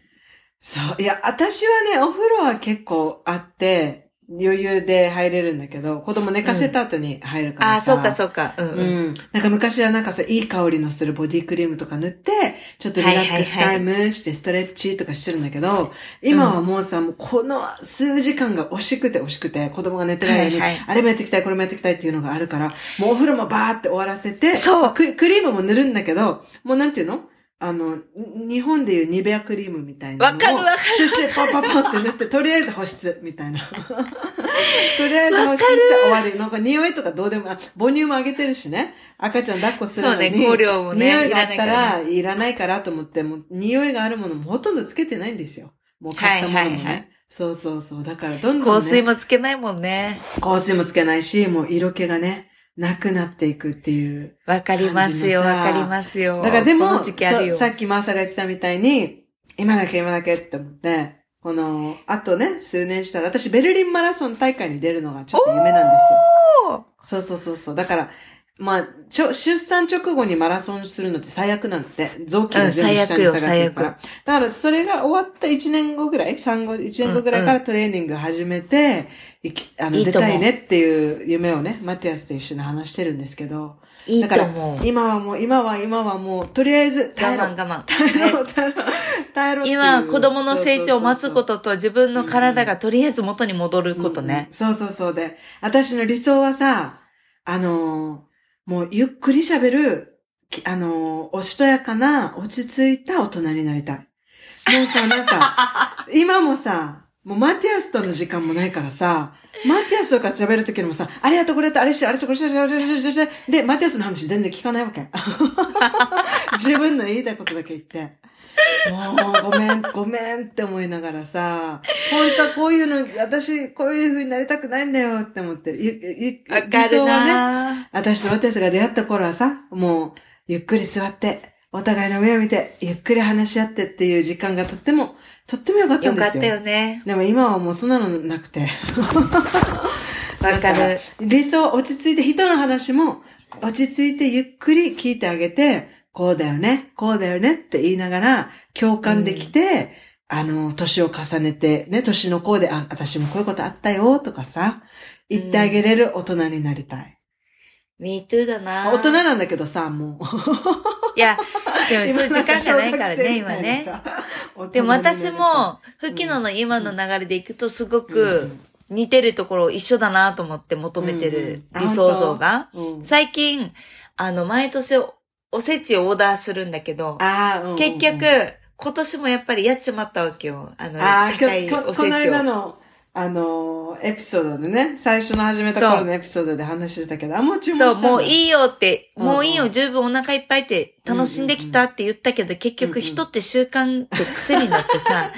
そう。いや、私はね、お風呂は結構あって、余裕で入れるんだけど、子供寝かせた後に入るからああ、さ。そうかそうか。うんううん。ん。なんか昔はなんかさ、いい香りのするボディクリームとか塗って、ちょっとリラックスタイムしてストレッチとかしてるんだけど、今はもうさ、もうこの数時間が惜しくて惜しくて、子供が寝てる間に、はいはいあれもやっていきたい、これもやっていきたいっていうのがあるから、もうお風呂もバーって終わらせて、そうククリームも塗るんだけど、もうなんていうの？あの、に日本でいうニベアクリームみたいなのを。わかるわかるシュッシュパパパって塗って、とりあえず保湿みたいな。とりあえず保湿して終わり。なんか匂いとかどうでも、あ母乳もあげてるしね。赤ちゃん抱っこするのに。そうね香料もね匂いがあったら、いらないからと思って、もう匂いがあるものもほとんどつけてないんですよ。もう買ったものもね。はいはいはいそうそうそう。だからどんどん、ね、香水もつけないもんね。香水もつけないし、もう色気がね、なくなっていくっていう。わかりますよ、わかりますよ。だからでも。さっきマーサが言ってたみたいに、今だけ今だけって思って、この、あとね、数年したら、私ベルリンマラソン大会に出るのがちょっと夢なんですよ。そうそうそうそう。だから、まあ、ちょ、出産直後にマラソンするのって最悪なんだって。臓器が全部下に下がってるから。うんだから、それが終わった1年後ぐらい ?3 後、1年後ぐらいからトレーニング始めて、いきあの、出たいねっていう夢をね、マティアスと一緒に話してるんですけど。いいだから。今はもう、今は今はもう、とりあえず耐えろ。我慢我慢。耐えろ、耐えろ、耐えろ。今、子供の成長を待つこ。とと自分の体がとりあえず元に戻ることね。うんそうそうそうで、私の理想はさ、あのーもうゆっくり喋る、きあのーおしとやかな、落ち着いた大人になりたい。もうさ、なんか、今もさ、もうマティアスとの時間もないからさ、マティアスとか喋るときにもさ、あれやっとこれやって、あれして、あれして、これして、あれして、あれして、で、マティアスの話全然聞かないわけ。自分の言いたいことだけ言って。もう、ごめん、ごめんって思いながらさ、本当はこういうの、私、こういう風になりたくないんだよって思って、ゆ、ゆ、わかる理想はね、な私とマティアスが出会った頃はさ、もう、ゆっくり座って、お互いの目を見て、ゆっくり話し合ってっていう時間がとっても、とっても良かったんですよ。よかったよね。でも今はもうそんなのなくて。わかる。理想、落ち着いて、人の話も、落ち着いてゆっくり聞いてあげて、こうだよね、こうだよねって言いながら、共感できて、あの、年を重ねて、ね、年の子で、あ、私もこういうことあったよ、とかさ、言ってあげれる大人になりたい。me too だな。大人なんだけどさ、もう。いや、でもそういう時間がないからね、今今ね。。ででも私も、吹き野の今の流れでいくとすごく似てるところ一緒だなと思って求めてるうん理想像が。うん、最近、あの、毎年おせちをオーダーするんだけど、うんうん結局、今年もやっぱりやっちまったわけよ。あの、ああ、高いおせちこの間を。の、あのー、エピソードでね、最初の始めた頃のエピソードで話してたけど、あ、もう注文したそう、もういいよって、うんもういいよ、十分お腹いっぱいって楽しんできたって言ったけど、結うんうん局人って習慣って癖になってさ、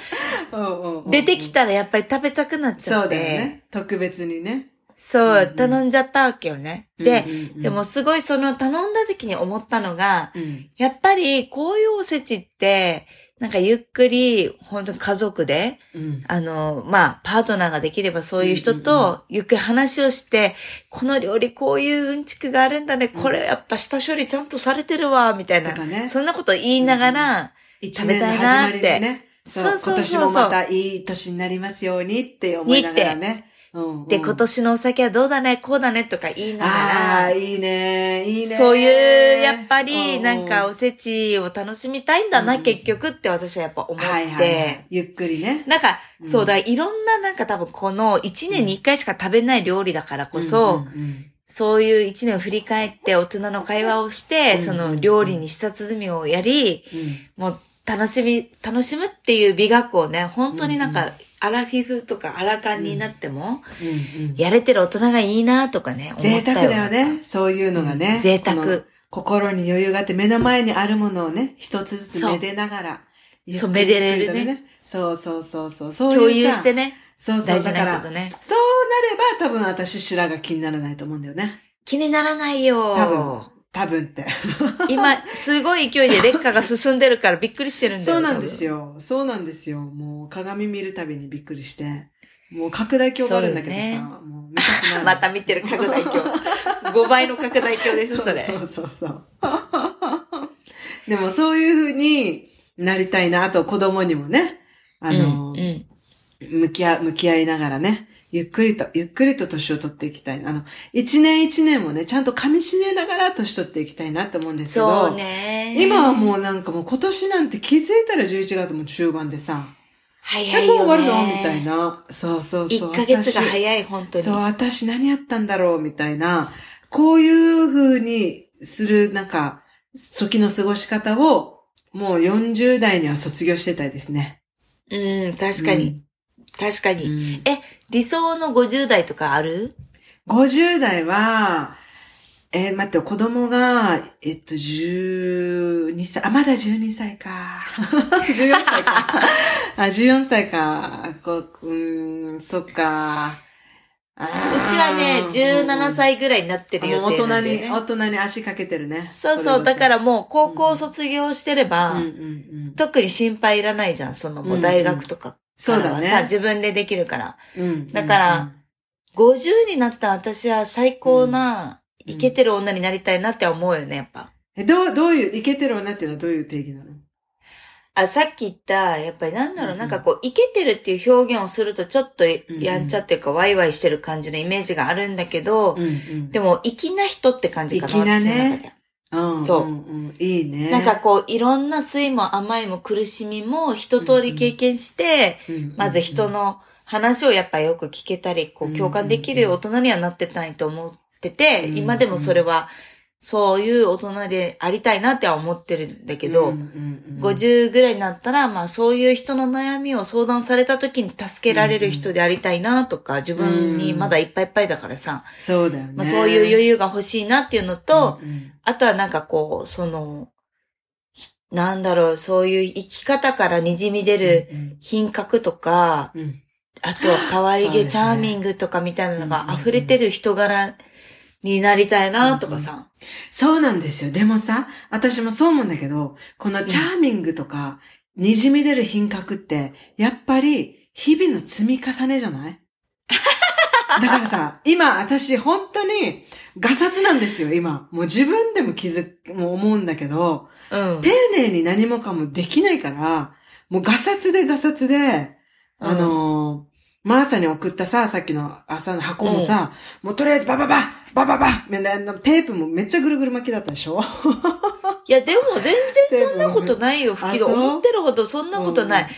出てきたらやっぱり食べたくなっちゃそうって、だよね。特別にね。そう頼んじゃったわけよね。で、でも、すごいその頼んだ時に思ったのが、うん。やっぱりこういうおせちって、なんかゆっくり、本当に家族で、うん。あの、まあ、パートナーができればそういう人と、ゆっくり話をして、この料理こういううんちくがあるんだね、これやっぱ下処理ちゃんとされてるわ、みたいな。そんなこと言いながら、一食べたいなって。ね。そうそうそうそう。今年もまたいい年になりますようにって思いながらね。うんうんで、今年のお酒はどうだね、こうだねとか言いなあがあ、いいね、いいね。ら、そういう、やっぱうり、んなんかおせちを楽しみたいんだな、うん結局って私はやっぱ思って。はいはいはい。ゆっくりね。なんか、うんそうだ、いろんななんか多分この1年に1回しか食べない料理だからこそ、うんうんうんそういう1年を振り返って大人の会話をして、うんその料理に舌鼓をやり、うんもう楽しみ、楽しむっていう美学をね、本当になんか、アラフィフとかアラカンになっても、うんうんやれてる大人がいいなとかね、思贅。沢だよね。そういうのがね。うん贅沢。心に余裕があって目の前にあるものをね、一つずつめでながら。そうめでれるねそうそうそうそう。そういうさ共有してね、そうそう。大事な人とね。そうなれば多分私白が気にならないと思うんだよね。気にならないよ。多分。多分って。今、すごい勢いで劣化が進んでるからびっくりしてるんだよ。そうなんですよ。よ。そうなんですよ。もう鏡見るたびにびっくりして。もう拡大鏡があるんだけどさ、ねもう見たくない。また見てる拡大鏡。5倍の拡大鏡です、それ。そうそうそう。でもそういう風になりたいな。あと子供にもね。あの、うんうん向き合、向き合いながらね、ゆっくりと、ゆっくりと年を取っていきたい。あの、一年一年をね、ちゃんと噛み締めながら年取っていきたいなって思うんですけど、そうね。今はもうなんかもう今年なんて気づいたら11月も中盤でさ、え、早いよね。もう終わるの？みたい。な。そうそうそう。1ヶ月が私早い、本当に。そう、私何やったんだろう？みたいな、こういう風にする、なんか、時の過ごし方を、もう40代には卒業してたいですね。うん、確かに。確かうん。に。うんえ、理想の50代とかある？50代は、えー待って、子供が、えっと、12歳、あ、まだ12歳か。14歳か。あ、14歳か。こう、ん、そっか。ううちはね、17歳ぐらいになってる予もう大人に、大ね。人に足かけてるね。そうそう、だからもう高校卒業してれば、うん。特に心配いらないじゃん、そのもう大学とかそうだからはさ、ね。自分でできるから。うんだから、50になった私は最高な、うんイケてる女になりたいなって思うよね、やっぱ。え、どう、どういう、イケてる女っていうのはどういう定義なの？あ、さっき言った、やっぱりなんだろう、うんなんかこう、イケてるっていう表現をするとちょっとんやんちゃっていうか、ワイワイしてる感じのイメージがあるんだけど、んうんでも、粋な人って感じかな、粋なね。うん、そううんうん。いいね。なんかこう、いろんな酸いも甘いも苦しみも一通り経験して、うんうんうん、まず人の話をやっぱよく聞けたり、こうんう共感できる大人にはなってたいと思ってて、うん今でもそれは、そういう大人でありたいなっては思ってるんだけど、うんうんうん、50ぐらいになったら、まあそういう人の悩みを相談された時に助けられる人でありたいなとか、自分にまだいっぱいいっぱいだからさ、そうだよね。まあそういう余裕が欲しいなっていうのと、うんうん。あとはなんかこう、その、ひなんだろう、そういう生き方から滲み出るうん品格とか、うん。あとは可愛げ、ね。チャーミングとかみたいなのがうんうんうん。溢れてる人柄になりたいなとかさ。そうなんですよ。でもさ、私もそう思うんだけど、このチャーミングとか、滲み出る品格って、やっぱり、日々の積み重ねじゃない？だからさ、今私本当に、ガサツなんですよ、今。もう自分でも気づく、もう思うんだけど、うん。丁寧に何もかもできないから、もうガサツでガサツで、あのーマーサに送ったさ、さっきの朝の箱もさ、もうとりあえずババババババみたいなテープもめっちゃぐるぐる巻きだったでしょ？いや、でも全然そんなことないよ、吹き戸。思ってるほどそんなことない。うん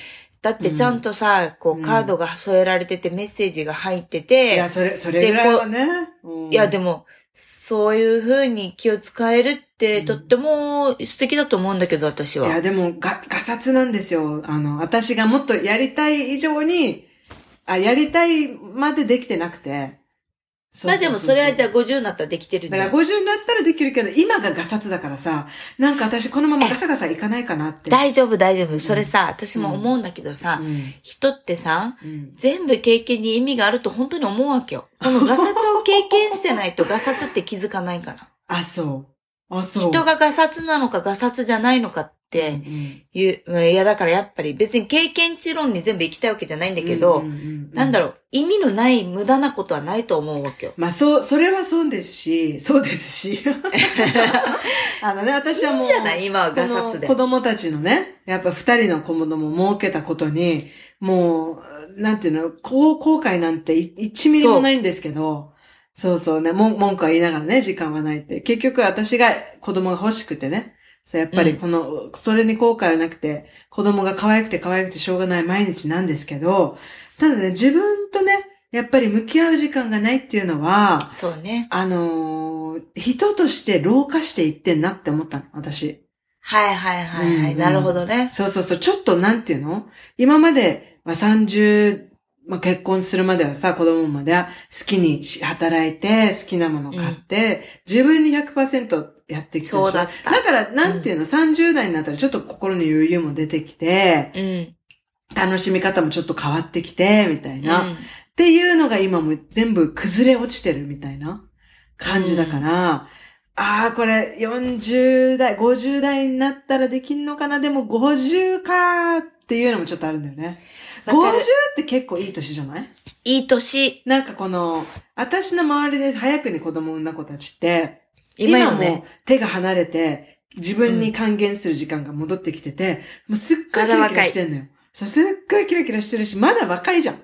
だってちゃんとさ、こうんうカードが添えられててメッセージが入ってて、いや、それ、それぐらいはね。うんいや、でも、そういう風に気を使えるって、うんとっても素敵だと思うんだけど、私は。いや、でも、が、ガサツなんですよ。あの、私がもっとやりたい以上に、あ、やりたいまでできてなくて。そうまあでもそれはじゃああ、50になったらできてるんだだから50になったらできるけど、今がガサツだからさ、なんか私このままガサガサいかないかなって。大丈夫、大丈夫。それさ、私も思うんだけどさ、うん。人ってさ、うん。全部経験に意味があると本当に思うわけよ。このガサツを経験してないとガサツって気づかないから。あ、そう。あ、そう。人がガサツなのかガサツじゃないのかってうんいう、うんいやだからやっぱり別に経験値論に全部行きたいわけじゃないんだけど、うんうんうんなんだろう、意味のない無駄なことはないと思うわけよ。まあ、そう、それはそうですし、そうですし。あのね、私はもう、いいじゃない？今はガサツで子供たちのね、やっぱ二人の子供も設けたことに、もう、なんていうの、後後悔なんて一ミリもないんですけど、そうそうね、文句は言いながらね、時間はないって。結局私が子供が欲しくてね、そうやっぱりこの、それに後悔はなくて、子供が可愛くて可愛くてしょうがない毎日なんですけど、ただね、自分とね、やっぱり向き合う時間がないっていうのは、そうね。あのー人として老化していってんなって思ったの、私。はいはいはいはい。うんなるほどね。そうそうそう、ちょっとなんていうの？今までは30、まあ、結婚するまではさ、子供までは好きにし働いて、好きなもの買って、自分に100%やってきたでしょ？そうだった。だから、なんていうの、30代になったらちょっと心に余裕も出てきて、うん。楽しみ方もちょっと変わってきて、みたいな。うんっていうのが今も全部崩れ落ちてるみたいな感じだから、ああ、これ40代、50代になったらできんのかな？でも50かーっていうのもちょっとあるんだよね。50わかるって結構いい年じゃない？いい年。なんかこの、私の周りで早くに子供を産んだ子たちって、今よもね。手が離れて、自分に還元する時間が戻ってきてて、もうすっごいキラキラしてんのよ。さ、すっごいキラキラしてるし、まだ若いじゃん。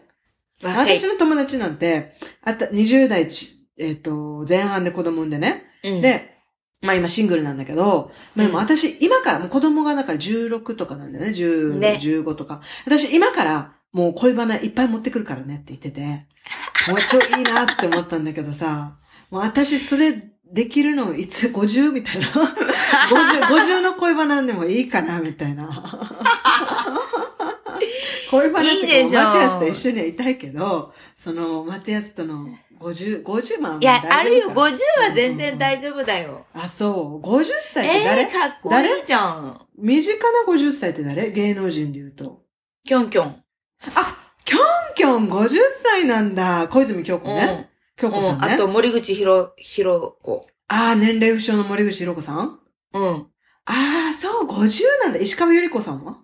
若い私。の友達なんて、あった、20代ち、えっ、と、前半で子供産んでね。うん、で、まあ今シングルなんだけど、まあでもうん私、今から、もう子供がだから16とかなんだよね、10、ね15とか。私今から、もう恋バナいっぱい持ってくるからねって言ってて、もうちょいいなって思ったんだけどさ、もう私それできるのいつ 50? みたいな。50、50の恋バナでもいいかなみたいな。恋バナってマテヤスと一緒にはいたいけど、その、マテヤスとの50、50万いや、あるよ、50は全丈然大丈夫だよ。あ、そう。50歳って誰、えー、かっこいいじゃん。身近な50歳って誰？芸能人で言うと。キョンキョン。あ、キョンキョン50歳なんだ。小泉京子ね。京うん。子さんね。あと、森口ひろ、ひろ子。ああ、年齢不詳の森口博子さん？うん。ああ、そう、50なんだ。石川ゆり子さんは？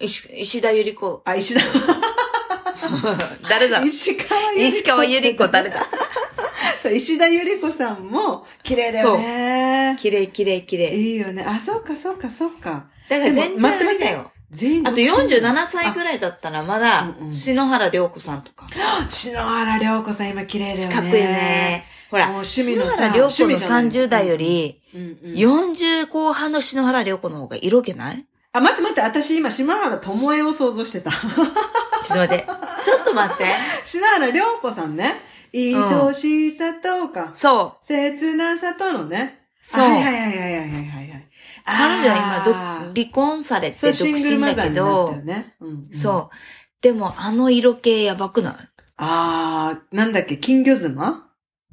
石石田ゆり子。あ、石田。誰だ？石川ゆり子。石川ゆり子誰だ？そう、石田ゆり子さんも綺麗だよね。綺麗綺麗綺麗。いいよね。あ、そうか、そうか、そうか。だから全然でも待ってあれだよ。全員あと47歳ぐらいだったらまだ篠原涼子さんとか。篠原涼子さん今綺麗だよね。かっこいいよね。ほら、もう趣味のさ篠原涼子の趣味じゃない30代より、うんうん。40後半の篠原涼子の方が色気ない？あ、待って待って、私今、島原智恵を想像してた。ちょっと待って。ちょっと待って。島原涼子さんね。愛しさとか、そう。切なさとのね。そう。はいはいはいはいはいはいはい。彼女は今離婚されて独身だけどよ、ね。うんうんそう。でもあの色気やばくなあー、なんだっけ、金魚妻？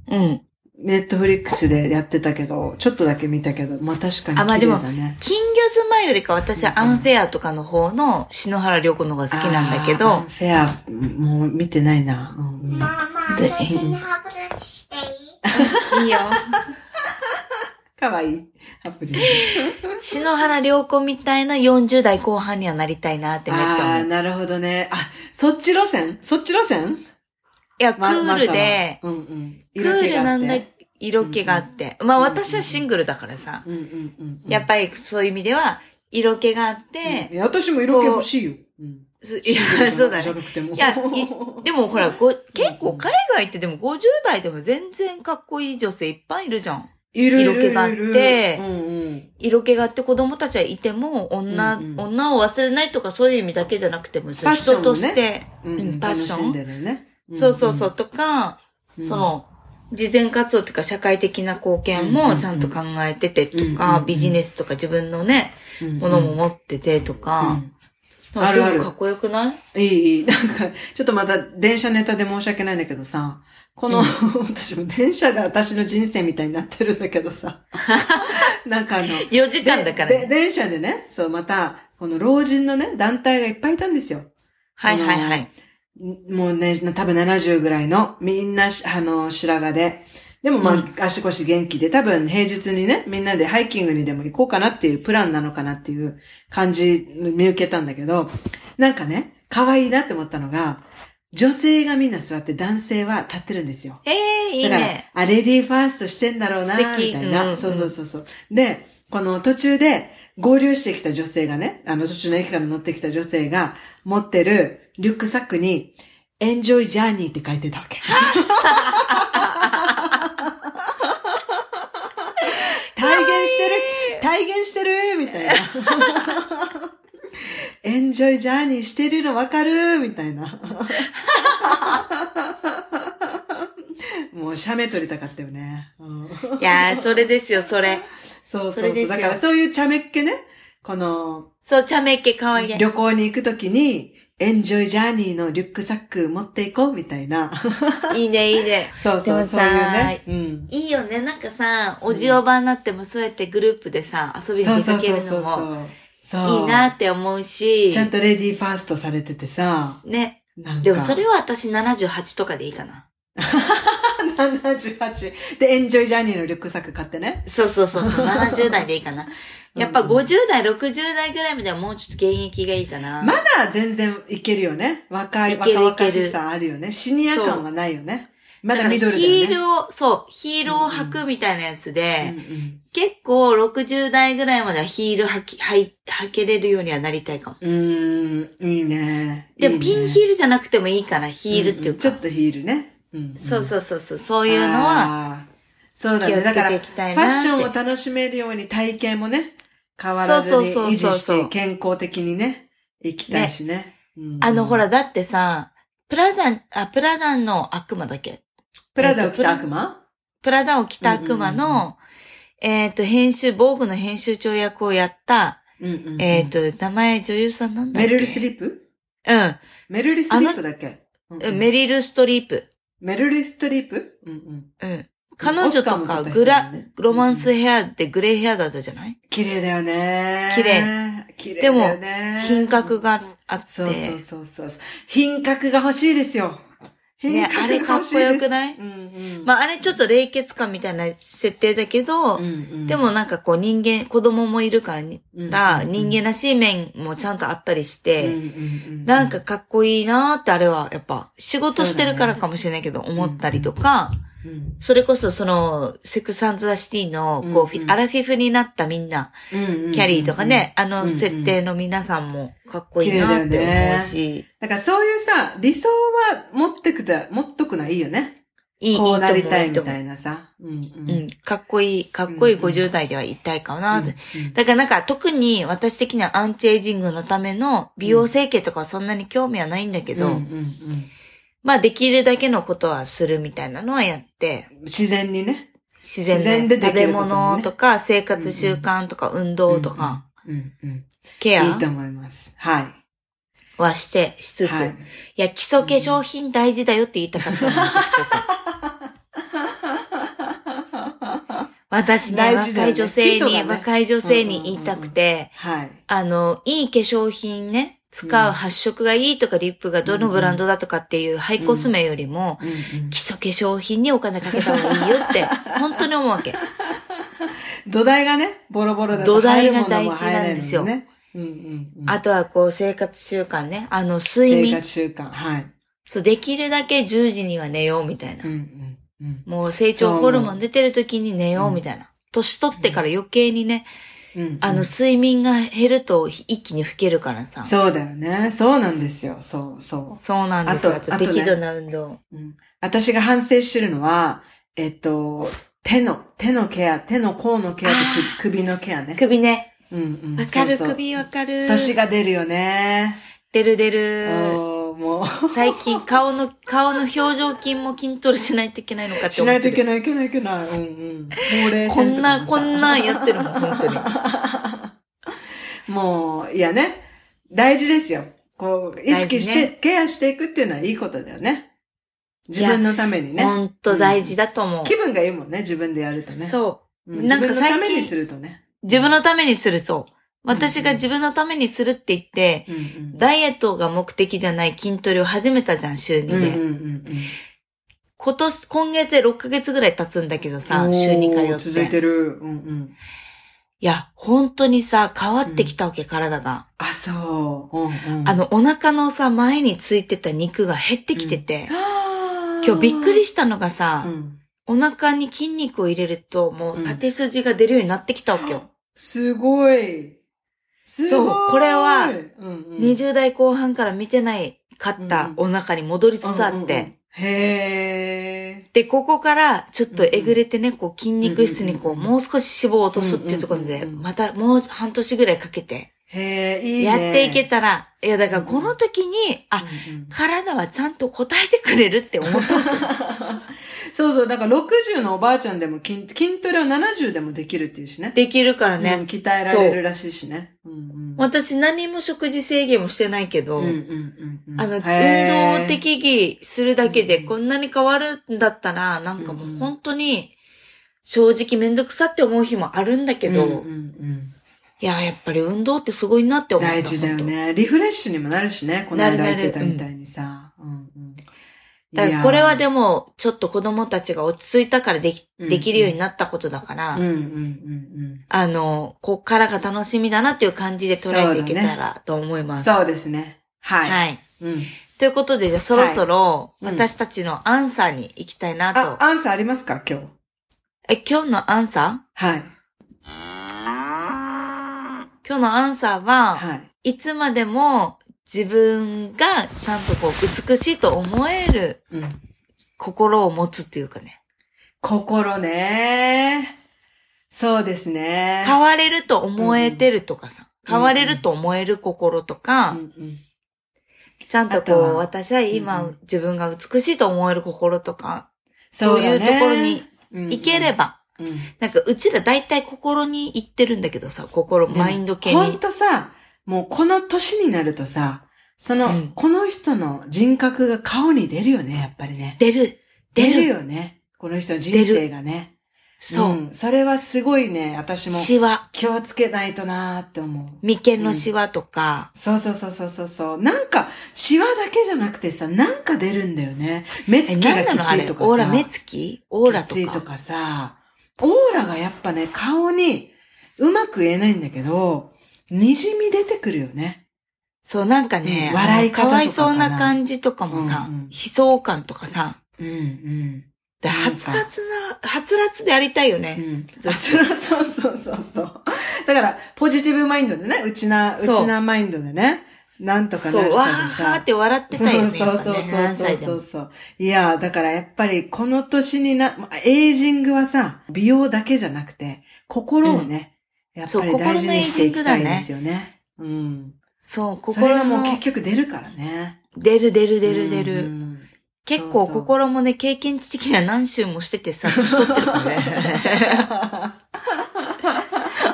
いうん。ネットフリックスでやってたけど、ちょっとだけ見たけど、まあ確かに綺あまあでも麗だね。金魚妻よりか私はアンフェアとかの方の篠原涼子の方が好きなんだけあーど、フェア、もう見てないな。うんうんママ、で私に歯ブラシしていい？いいよ。かわいい。アプリ。篠原涼子みたいな40代後半にはなりたいなってめっちゃああー、思う。なるほどね。あ、そっち路線？そっち路線？いや、クールで、まうんうん。クールなんだ色気があって、色気があって。まあ私はシングルだからさ。うんうんうんうん。やっぱりそういう意味では、色気があってい、や私も色気欲しいよ。うん。そいや、そうだね。いや、いでもほら、ご 結構海外ってでも50代でも全然かっこいい女性いっぱいいるじゃん。色気があってうんうん。色気があって子供たちはいても、女、うんうん。女を忘れないとかそういう意味だけじゃなくても、ファッションもね。人として、うんうんうん。パッション。楽しん。そうそうそう、とか、うん。そ、の、慈善活動っていうか社会的な貢献うんうんうん。もちゃんと考えててとうんうんかう、ん。ビジネスとか自分のね、うんものも持っててとうかん、なんかあるある。かっこよくない？いい、いい。なんか、ちょっとまた電車ネタで申し訳ないんだけどさ、この、うん私も電車が私の人生みたいになってるんだけどさ、なんかあの、?4 時間だからね。電車でね、そう、また、この老人のね、団体がいっぱいいたんですよ。はいはいはい。んもうね、多分70ぐらいの、みんなし、あの、白髪で。でもまあ、うん足腰元気で、多分平日にね、みんなでハイキングにでも行こうかなっていうプランなのかなっていう感じ見受けたんだけど、なんかね、可愛いなって思ったのが、女性がみんな座って男性は立ってるんですよ。ええいいだから、ね。あ、レディーファーストしてんだろうな、みたいな、うんうんそうそうそうそう。で、この途中で合流してきた女性がね、あの途中の駅から乗ってきた女性が持ってるリュックサックに、Enjoy Journey って書いてたわけ。体現してる？体現してる？みたいな。エンジョイジャーニーしてるのわかる？みたいな。もう、写メ撮りたかったよね。うんいやー、それですよ、それ。そうそうそう。だからそういう茶目っ気ね、この、そう、茶目っ気可愛い。旅行に行くときに、エンジョイジャーニーのリュックサック持っていこうみたいな。いいね、いいね。そうそう、そういうね。うん。いいよね。なんかさ、おじおばになってもそうやってグループでさ、遊びに出かけるのもそう。そういいなって思うしちゃ、んとレディーファーストされててさ。ね。でもそれは私78とかでいいかな。78。で、エンジョイジャーニーのリュックサック買ってね。そうそうそうそう、70代でいいかな。やっぱうんうん50代、60代ぐらいまではもうちょっと現役がいいかな。まだ全然いけるよね。若い、若々しさあるよね。シニア感はないよね。まだからミドルだよね。ヒールを、そう、ヒールを履くみたいなやつで、うんうん結構60代ぐらいまではヒール履き、履い履けれるようにはなりたいかも。うーん、いいね。でもピンヒールじゃなくてもいいかな、ヒールっていうか。んんちょっとヒールね。うんうんそうそうそうそう、そういうのは、そうだね。気をつけだから、フきたいなってァッションを楽しめるように体型もね、変わらずに維持して健康的にね、生きたいしね。うんうんあの、ほら、、だってさ、プラダン、あ、プラダンの悪魔だっけ？プラダを着たえっと悪魔？プラダを着た悪魔の、えっと、編集、防具の編集長役をやった、うんうんうんえっと、名前女優さんなんだっけ？メルル・スリップ？うん。メルル・スリップだっけ？うんうんメリル・ストリープ。メルル・ストリップ？うんうん。うん。彼女とかグラね、ロマンスヘアでグレーヘアだったじゃない？綺麗だよね。綺麗。綺麗だよね。品格があって。そうそうそうそう。品格が欲しいですよ。品格があれかっこよくない？うんうん。まあ、あれちょっと冷血感みたいな設定だけど、うんうん。でもなんかこう人間、子供もいるからに、うんら、うん。人間らしい面もちゃんとあったりして、うんうんうんなんかかっこいいなーってあれは、やっぱ、仕事してるからかもしれないけど、思ったりとか、うんそれこそその、セックスザシティの、こう、うんうん。アラフィフになったみんな、うんうんキャリーとかね、あのうんうん設定の皆さんもかっこいいなって思うし、だからそういうさ、理想は持ってくた、持っとくのはいいよね。いい、こ思う。うなりたいみたいなさ。うんうん。うん、かっこいい、かっこいいうんうん。50代では言いたいかなって。うんだからなんか特に私的にはアンチエイジングのための美容整形とかはそんな。に興味はないんだけど、うんうんまあできるだけのことはするみたいなのはやって、うん自然にね。自然ででで食べ物とか生活習慣とか運動とかうんうん。ケアいいと思います。はい。はして、しつつ、はいい、や、基礎化粧品大事だよって言いたかったの、私ここ 私ね、若い女性に、ね若い女性に言いたくて、はい。あの、いい化粧品ね、使う発色がいいとかリップがどのブランドだとかっていうハイコスメよりも、基礎化粧品にお金かけた方がいいよって、本当に思うわけ。土台がね、ボロボロだと土台が大事なんですよね。うんうんうん。あとはこう生活習慣ね、あの睡生眠。活習慣。はい。そう、できるだけ10時には寝ようみたいなうん。うんうん。もう成長ホルモン出てる時に寝ようみたいな。年取ってから余計にね、うんうんあの睡眠が減ると一気に老けるからさ。そうだよね。そうなんですよ。そうそそうなんですよ。あとあと適度な運動。う。うん、私が反省してるのは、えっと、手の、手のケア、手の甲のケアとく首のケアね。首ね。うんうん。わかる、首わかる。年が出るよね。出る出る。もう。最近顔の、顔の表情筋も筋トレしないといけないのかってしないと思ってる。いけないいけないいけない。うんうん。こんな、こんなんやってるもん、本当に。もう、いやね。大事ですよ。こう、意識して、大事ケアしていくっていうのはいいことだよね。自分のためにね。本当大事だと思う。気分がいいもんね、自分でやるとね。そう。うん。なんか自分のた最近めにするとね。自分のためにする、そう。私が自分のためにするって言って、うんうん。ダイエットが目的じゃない筋トレを始めたじゃん、週2で。うんうんうん今年、今月で6ヶ月ぐらい経つんだけどうさ、ん。週2通おーって。続いてる。うんうん。いや、本当にさ、変わってきたわけ、体が。あ、そう。うんうん。あの、お腹のさ、前についてた肉が減ってきてて、今今日びっくりしたのがさ、うん。お腹に筋肉を入れると、もう縦筋が出るようになってきたわけよ。すごい。そうこれはうんうん、20代後半から見てないかったお腹に戻りつつあって、へー。で、ここからちょっとえぐれてね、こう筋肉質にこう、もう少し脂肪を落とすっていうところで、またもう半年ぐらいかけて、へー、いいね。やっていけたら、いやだからこの時に、あ、体はちゃんと答えてくれるって思った。そうそう、なんか60のおばあちゃんでも筋筋トレは70でもできるっていうしね。できるからうんね。鍛えられるらしいしね。うんうん私何も食事制限もしてないけど、うんうんうんうんあの、運動適宜するだけでうんこんなに変わるんだったら、なんかもう本当に、正直めんどくさって思う日もあるんだけど、うんうんうんいや、やっぱり運動ってすごいなって思った。大事だよね。リフレッシュにもなるしね。この間言ってたみたいにさ。うんうんだからこれはでも、も、ちょっと子供たちが落ち着いたからでき、うんできるようになったことだから、うんうんうんあの、こっからが楽しみだなっていう感じで捉えていけたらと思いうん。ます。そうですね。はい。はい。うんということで、じゃあそろそろはいうん私たちのアンサーに行きたいなと。あ、アンサーありますか？今日。え、今日のアンサはい。ー今日のアンサーは、はい。いつまでも自分がちゃんとこう美しいと思えるうん。心を持つっていうかね。心ね。そうですね。変われると思えてるとかさ、うん変われると思える心とか、うんうんちゃんとこう、私は今、うんうん自分が美しいと思える心とか、そそういうところに行行けれ。ば、なんかうちら大体心に行ってるんだけどさ、心、マインド系ほんに。とさ、もうこの年になるとさ、その、うんこの人の人格が顔に出るよね、やっぱりね。出る。出る出る。よね。この人の人生がね。そう。んそれはすごいね、私もシワ。気をつけないとなーって思う。眉間のシワとか、そうそうそうそうそうそう。なんか、シワだけじゃなくてさ、なんか出るんだよね。目え、つきがきついとかさ。オーラ、目つき？オーラとか？きついとかさ、オーラがやっぱね、顔にうまく言えないんだけど、滲み出てくるよね。そう、なんかね、うん笑い方とかかわいそうな感じとかもさ、うんうん悲壮感とかさ、うんうん。で、はつからつな、はつらつでやりたいよね。うん。ずっとそうそうそうそう。だから、ポジティブマインドでね、うちな、うそうちなマインドでね、なんとかなそう、わるさでさ。ーって笑ってたよね。そうそうそうやっぱね何歳でもそう。そう。いや、だからやっぱりこの年にな、まあエイジングはさ、美容だけじゃなくて、心をね、やっぱり大事にしていきたいですよね。うん。そう、それが心ももう結局出るからね。出る出る出る出うる。ん結構そうそう心もね、経験値的には何周もしててさ、年取ってるからね。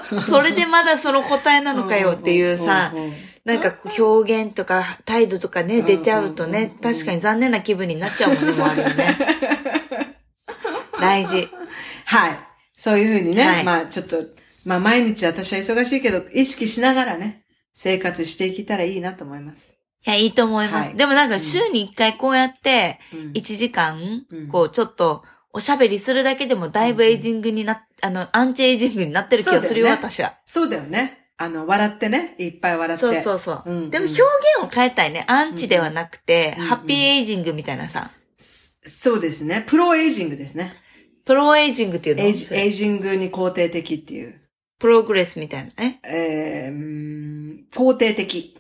それでまだその答えなのかよっていうさ、んんんなんか表現とか態度とかね、出ちゃうとねうんうんうんうん、確かに残念な気分になっちゃうもんね、周りにね。大事。はい。そういうふうにね、はいまあちょっと、まあ毎日私は忙しいけど、意識しながらね、生活していけたらいいなと思います。いや、いいと思います。はいでもなんか週に一回こうやって、うん1時間うん、こうちょっと、おしゃべりするだけでもだいぶエイジングになっ、あの、アンチエイジングになってる気がするよ、よね私は。そうだよね。あの、笑ってね、いっぱい笑って。そうそうそう。うんうんでも表現を変えたいね。アンチではなくて、うんうんハッピーエイジングみたいなさ、そうですね。プロエイジングですね。プロエイジングっていうの？エイエイジングに肯定的っていう。プログレスみたいな。え？えー、肯定的。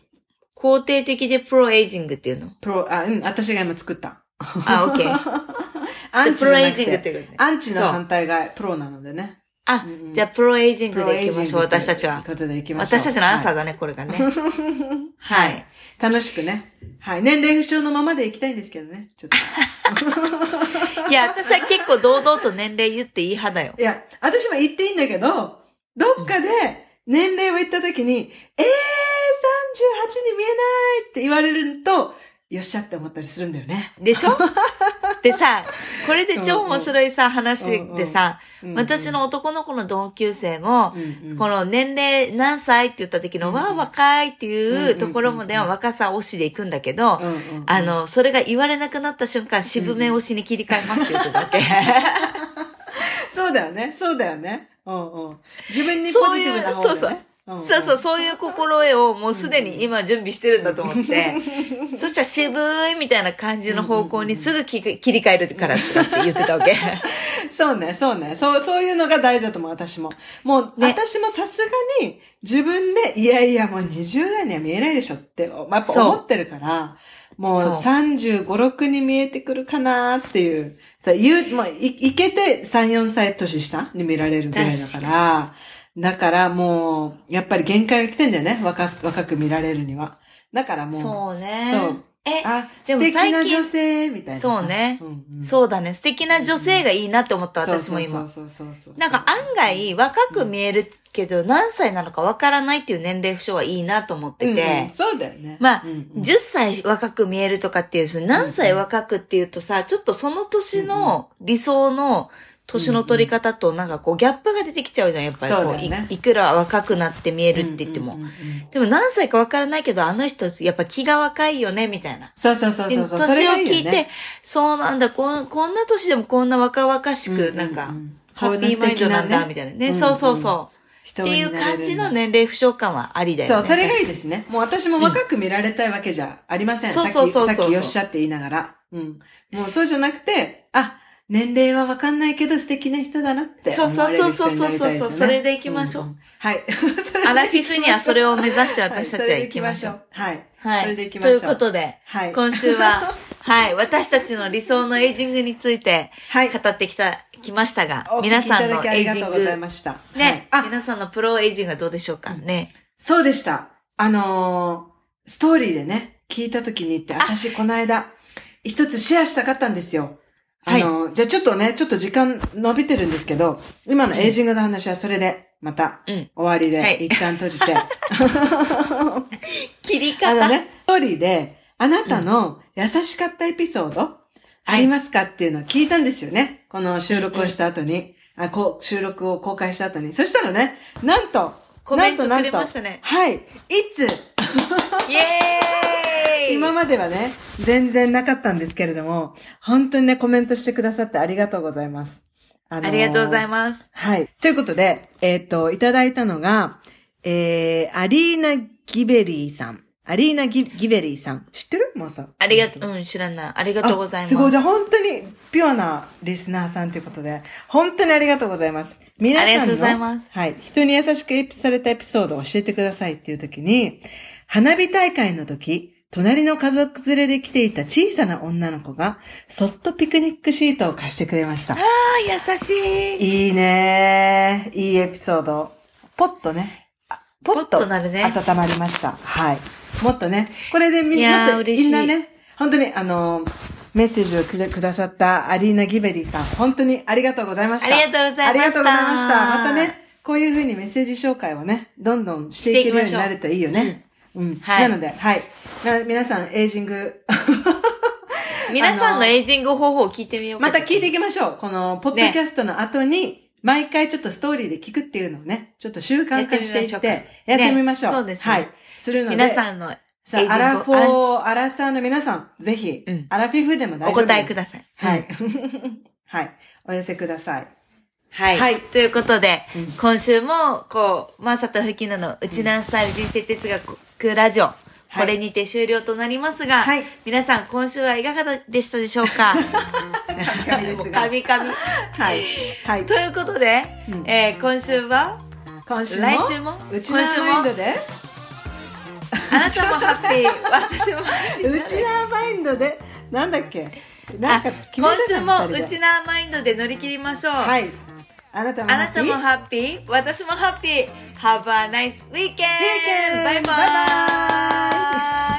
肯定的でプロエイジングっていうの？プロ、あ、うん、私が今作った。あ、オッケー。アンチプロエイジングってて、いうことね。アンチの反対がプロなのでね。あうんうん、じゃあプロエイジングでいきましょう、私たちは。ことでいきましょう。私たちのアンサーだ。だね、これがね。は はいい。楽しくね。はい。年齢不詳のままでいきたいんですけどね。ちょっと。いや、私は結構堂々と年齢言っていい派だよ。いや、私も言っていいんだけど、どっかで年齢を言ったときに、えー、38に見えないって言われると、よっしゃって思ったりするんだよね。でしょ？でさ、これで超面白いさ、話でさ、うん私の、男の子の同級生も、うんうんこの年齢何歳って言った時の、うんわあ、若いっていううんうんうんうんところまでは若さ推しで行くんだけど、うんうんうんあ、の、それが言われなくなった瞬間、渋め推しに切り替えますって言ってただけ。そうだよね。そうだよね。うんうん。自分にポジティブな方そういうそうそう、そういう心得をもうすでに今準備してるんだと思って、そしたら渋いみたいな感じの方向にすぐき切り替えるからって言ってたわけ。そうね、そうね。そう、そういうのが大事だと思う、私も。もう、ね私もさすがに自分で、いやいや、もう20代には見えないでしょって、まあやっぱそう思ってるから、もうそう35、6に見えてくるかなっていう。さ言う、まあ、い、いけて3、4歳年下に見られるぐらいだから、だからもう、やっぱり限界が来てんだよね、若す、若く見られるには。だからもう、そうね。そうえ、あ、でも素敵な最近女性みたいなさ。そうねんんそうだね。素敵な女性がいいなって思った、私も今。そうそうそうそうそう。なんか案外若く見えるけど、何歳なのかわからないっていう年齢不詳はいいなと思ってうんうんて。そうだよね。まあうんうん10歳若く見えるとかっていう、その何歳若くっていうとさ、ちょっとその年の理想の年の取り方となんかこうギャップが出てきちゃうじゃん、やっぱりこう。そうねいいくら若くなって見えるって言っても。でも何歳かわからないけど、あの人やっぱ気が若いよね、みたいな。そうそうそうでそうそう。年を聞いてよね、そうなんだこん、こんな年でもこんな若々しく、なんか、こハッピーマインドなんだ、みたいなね。うんそうそうそ人っていう感じの年齢不詳感はありだよね。そう、それがいいす。ですね。もう私も若く見られたいわけじゃありません。そうそうそうそうさっき、さっきよっしゃって言いながら。うん。もうそうじゃなくて、あ、年齢はわかんないけど素敵な人だなってそう思われる人になりたいですよね。そうそうそうそうそれで行きましょうんはい。アラフィフにはそれを目指してはい私たちは行きましょう。。それで行きましょうはい。はい。それで行きましょう。ということで、はい。今週は、はい、私たちの理想のエイジングについてはい。語ってきた、きましたが、皆さんのエイジンりがとうございグ、ました。ね、はいあ、皆さんのプロエイジングはどうでしょうか？ね。そうでした。あのーストーリーでね、聞いた時に言って、私この間、一つシェアしたかったんですよ。あのーじゃあちょっとね、ちょっと時間伸びてるんですけど、今のエイジングの話はそれで、また、うん。終わりで、はい一旦閉じて。切り方。あのね、ストーリーで、あなたの優しかったエピソード、ありますかっていうのを聞いたんですよね。この収録をした後に。あこう収録を公開した後に。そしたらね、なんと、コメントくなんとなんとれましたね。はい。いつ、イエーイ今まではね、全然なかったんですけれども、本当にね、コメントしてくださってありがとうございます。あのーありがとうございます。はい。ということで、えっ、と、いただいたのが、えー、アリーナ・ギベリーさん。アリーナギ・ギベリーさん。知ってる？もうさ。ありがとう、うん、知らない。ありがとうございます。あすごい。じゃあ本当にピュアなリスナーさんということで、本当にありがとうございます。皆さんの、ありがとうございますはい。人に優しくエピされたエピソードを教えてくださいっていう時に、花火大会の時、隣の家族連れで来ていた小さな女の子が、そっとピクニックシートを貸してくれました。ああ、優しい。いいねいいエピソード。ポッとね。あポッととなるね温まりました。はい。もっとね、これでみんな、みんなね、本当にあの、メッセージをくだくださったアリーナ・ギベリーさん、本当にありがとうございました。ありがとうございましたありがとうございました。またね、こういう風にメッセージ紹介をね、どんどんしていけるようになるといいよね。うん。はいなので、はい。な皆さん、エイジング、皆さんのエイジング方法を聞いてみようかまた聞いていきましょう。この、ポッドキャストの後に、毎回ちょっとストーリーで聞くっていうのをね、ちょっと習慣化していって、ややってみましょう。ねそうですねはい。するので、皆さんのさあ、アラフォー、アラサーの皆さん、ぜひ、うんアラフィフでも大丈お夫です。答えください。はい。はい。お寄せください。はい。はいということで、うん今週も、こう、マサとフキナのうちなんスタイル人生哲学ラジオ、これにて終了となりますが、はい。皆さん今週はいかがでしたでしょうか？カミカミですがもうカミ。はい。はい。ということで、うん。えー今週は、今週も、来週も？うちな今週もマインドで、あなたもハッピー、私もハッピー。うちなマインドで、なんだっけ？なんか今週もうちなマインドで乗り切りましょう。はい。あなたもハッハッピー？私もハッピー !Have a nice weekend! バイバ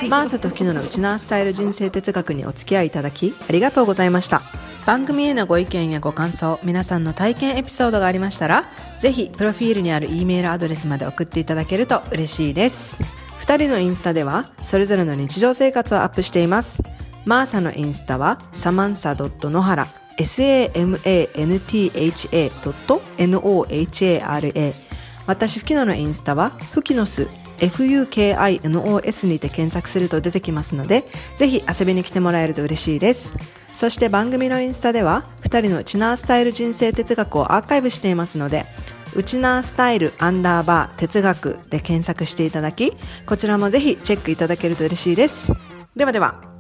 ーイマーサとフキノのウチナースタイル人生哲学にお付き合いいただきありがとうございました。番組へのご意見やご感想皆さんの体験エピソードがありましたらぜひプロフィールにある E メールアドレスまで送っていただけると嬉しいです。2人のインスタではそれぞれの日常生活をアップしています。マーサのインスタはサマンサ野原 samantha.nohara 私、フキノのインスタは、フキノス、FUKINOS にて検索すると出てきますので、ぜひ遊びに来てもらえると嬉しいです。そして番組のインスタでは、二人のウチナースタイル人生哲学をアーカイブしていますので、ウチナースタイルアンダーバー哲学で検索していただき、こちらもぜひチェックいただけると嬉しいです。ではでは。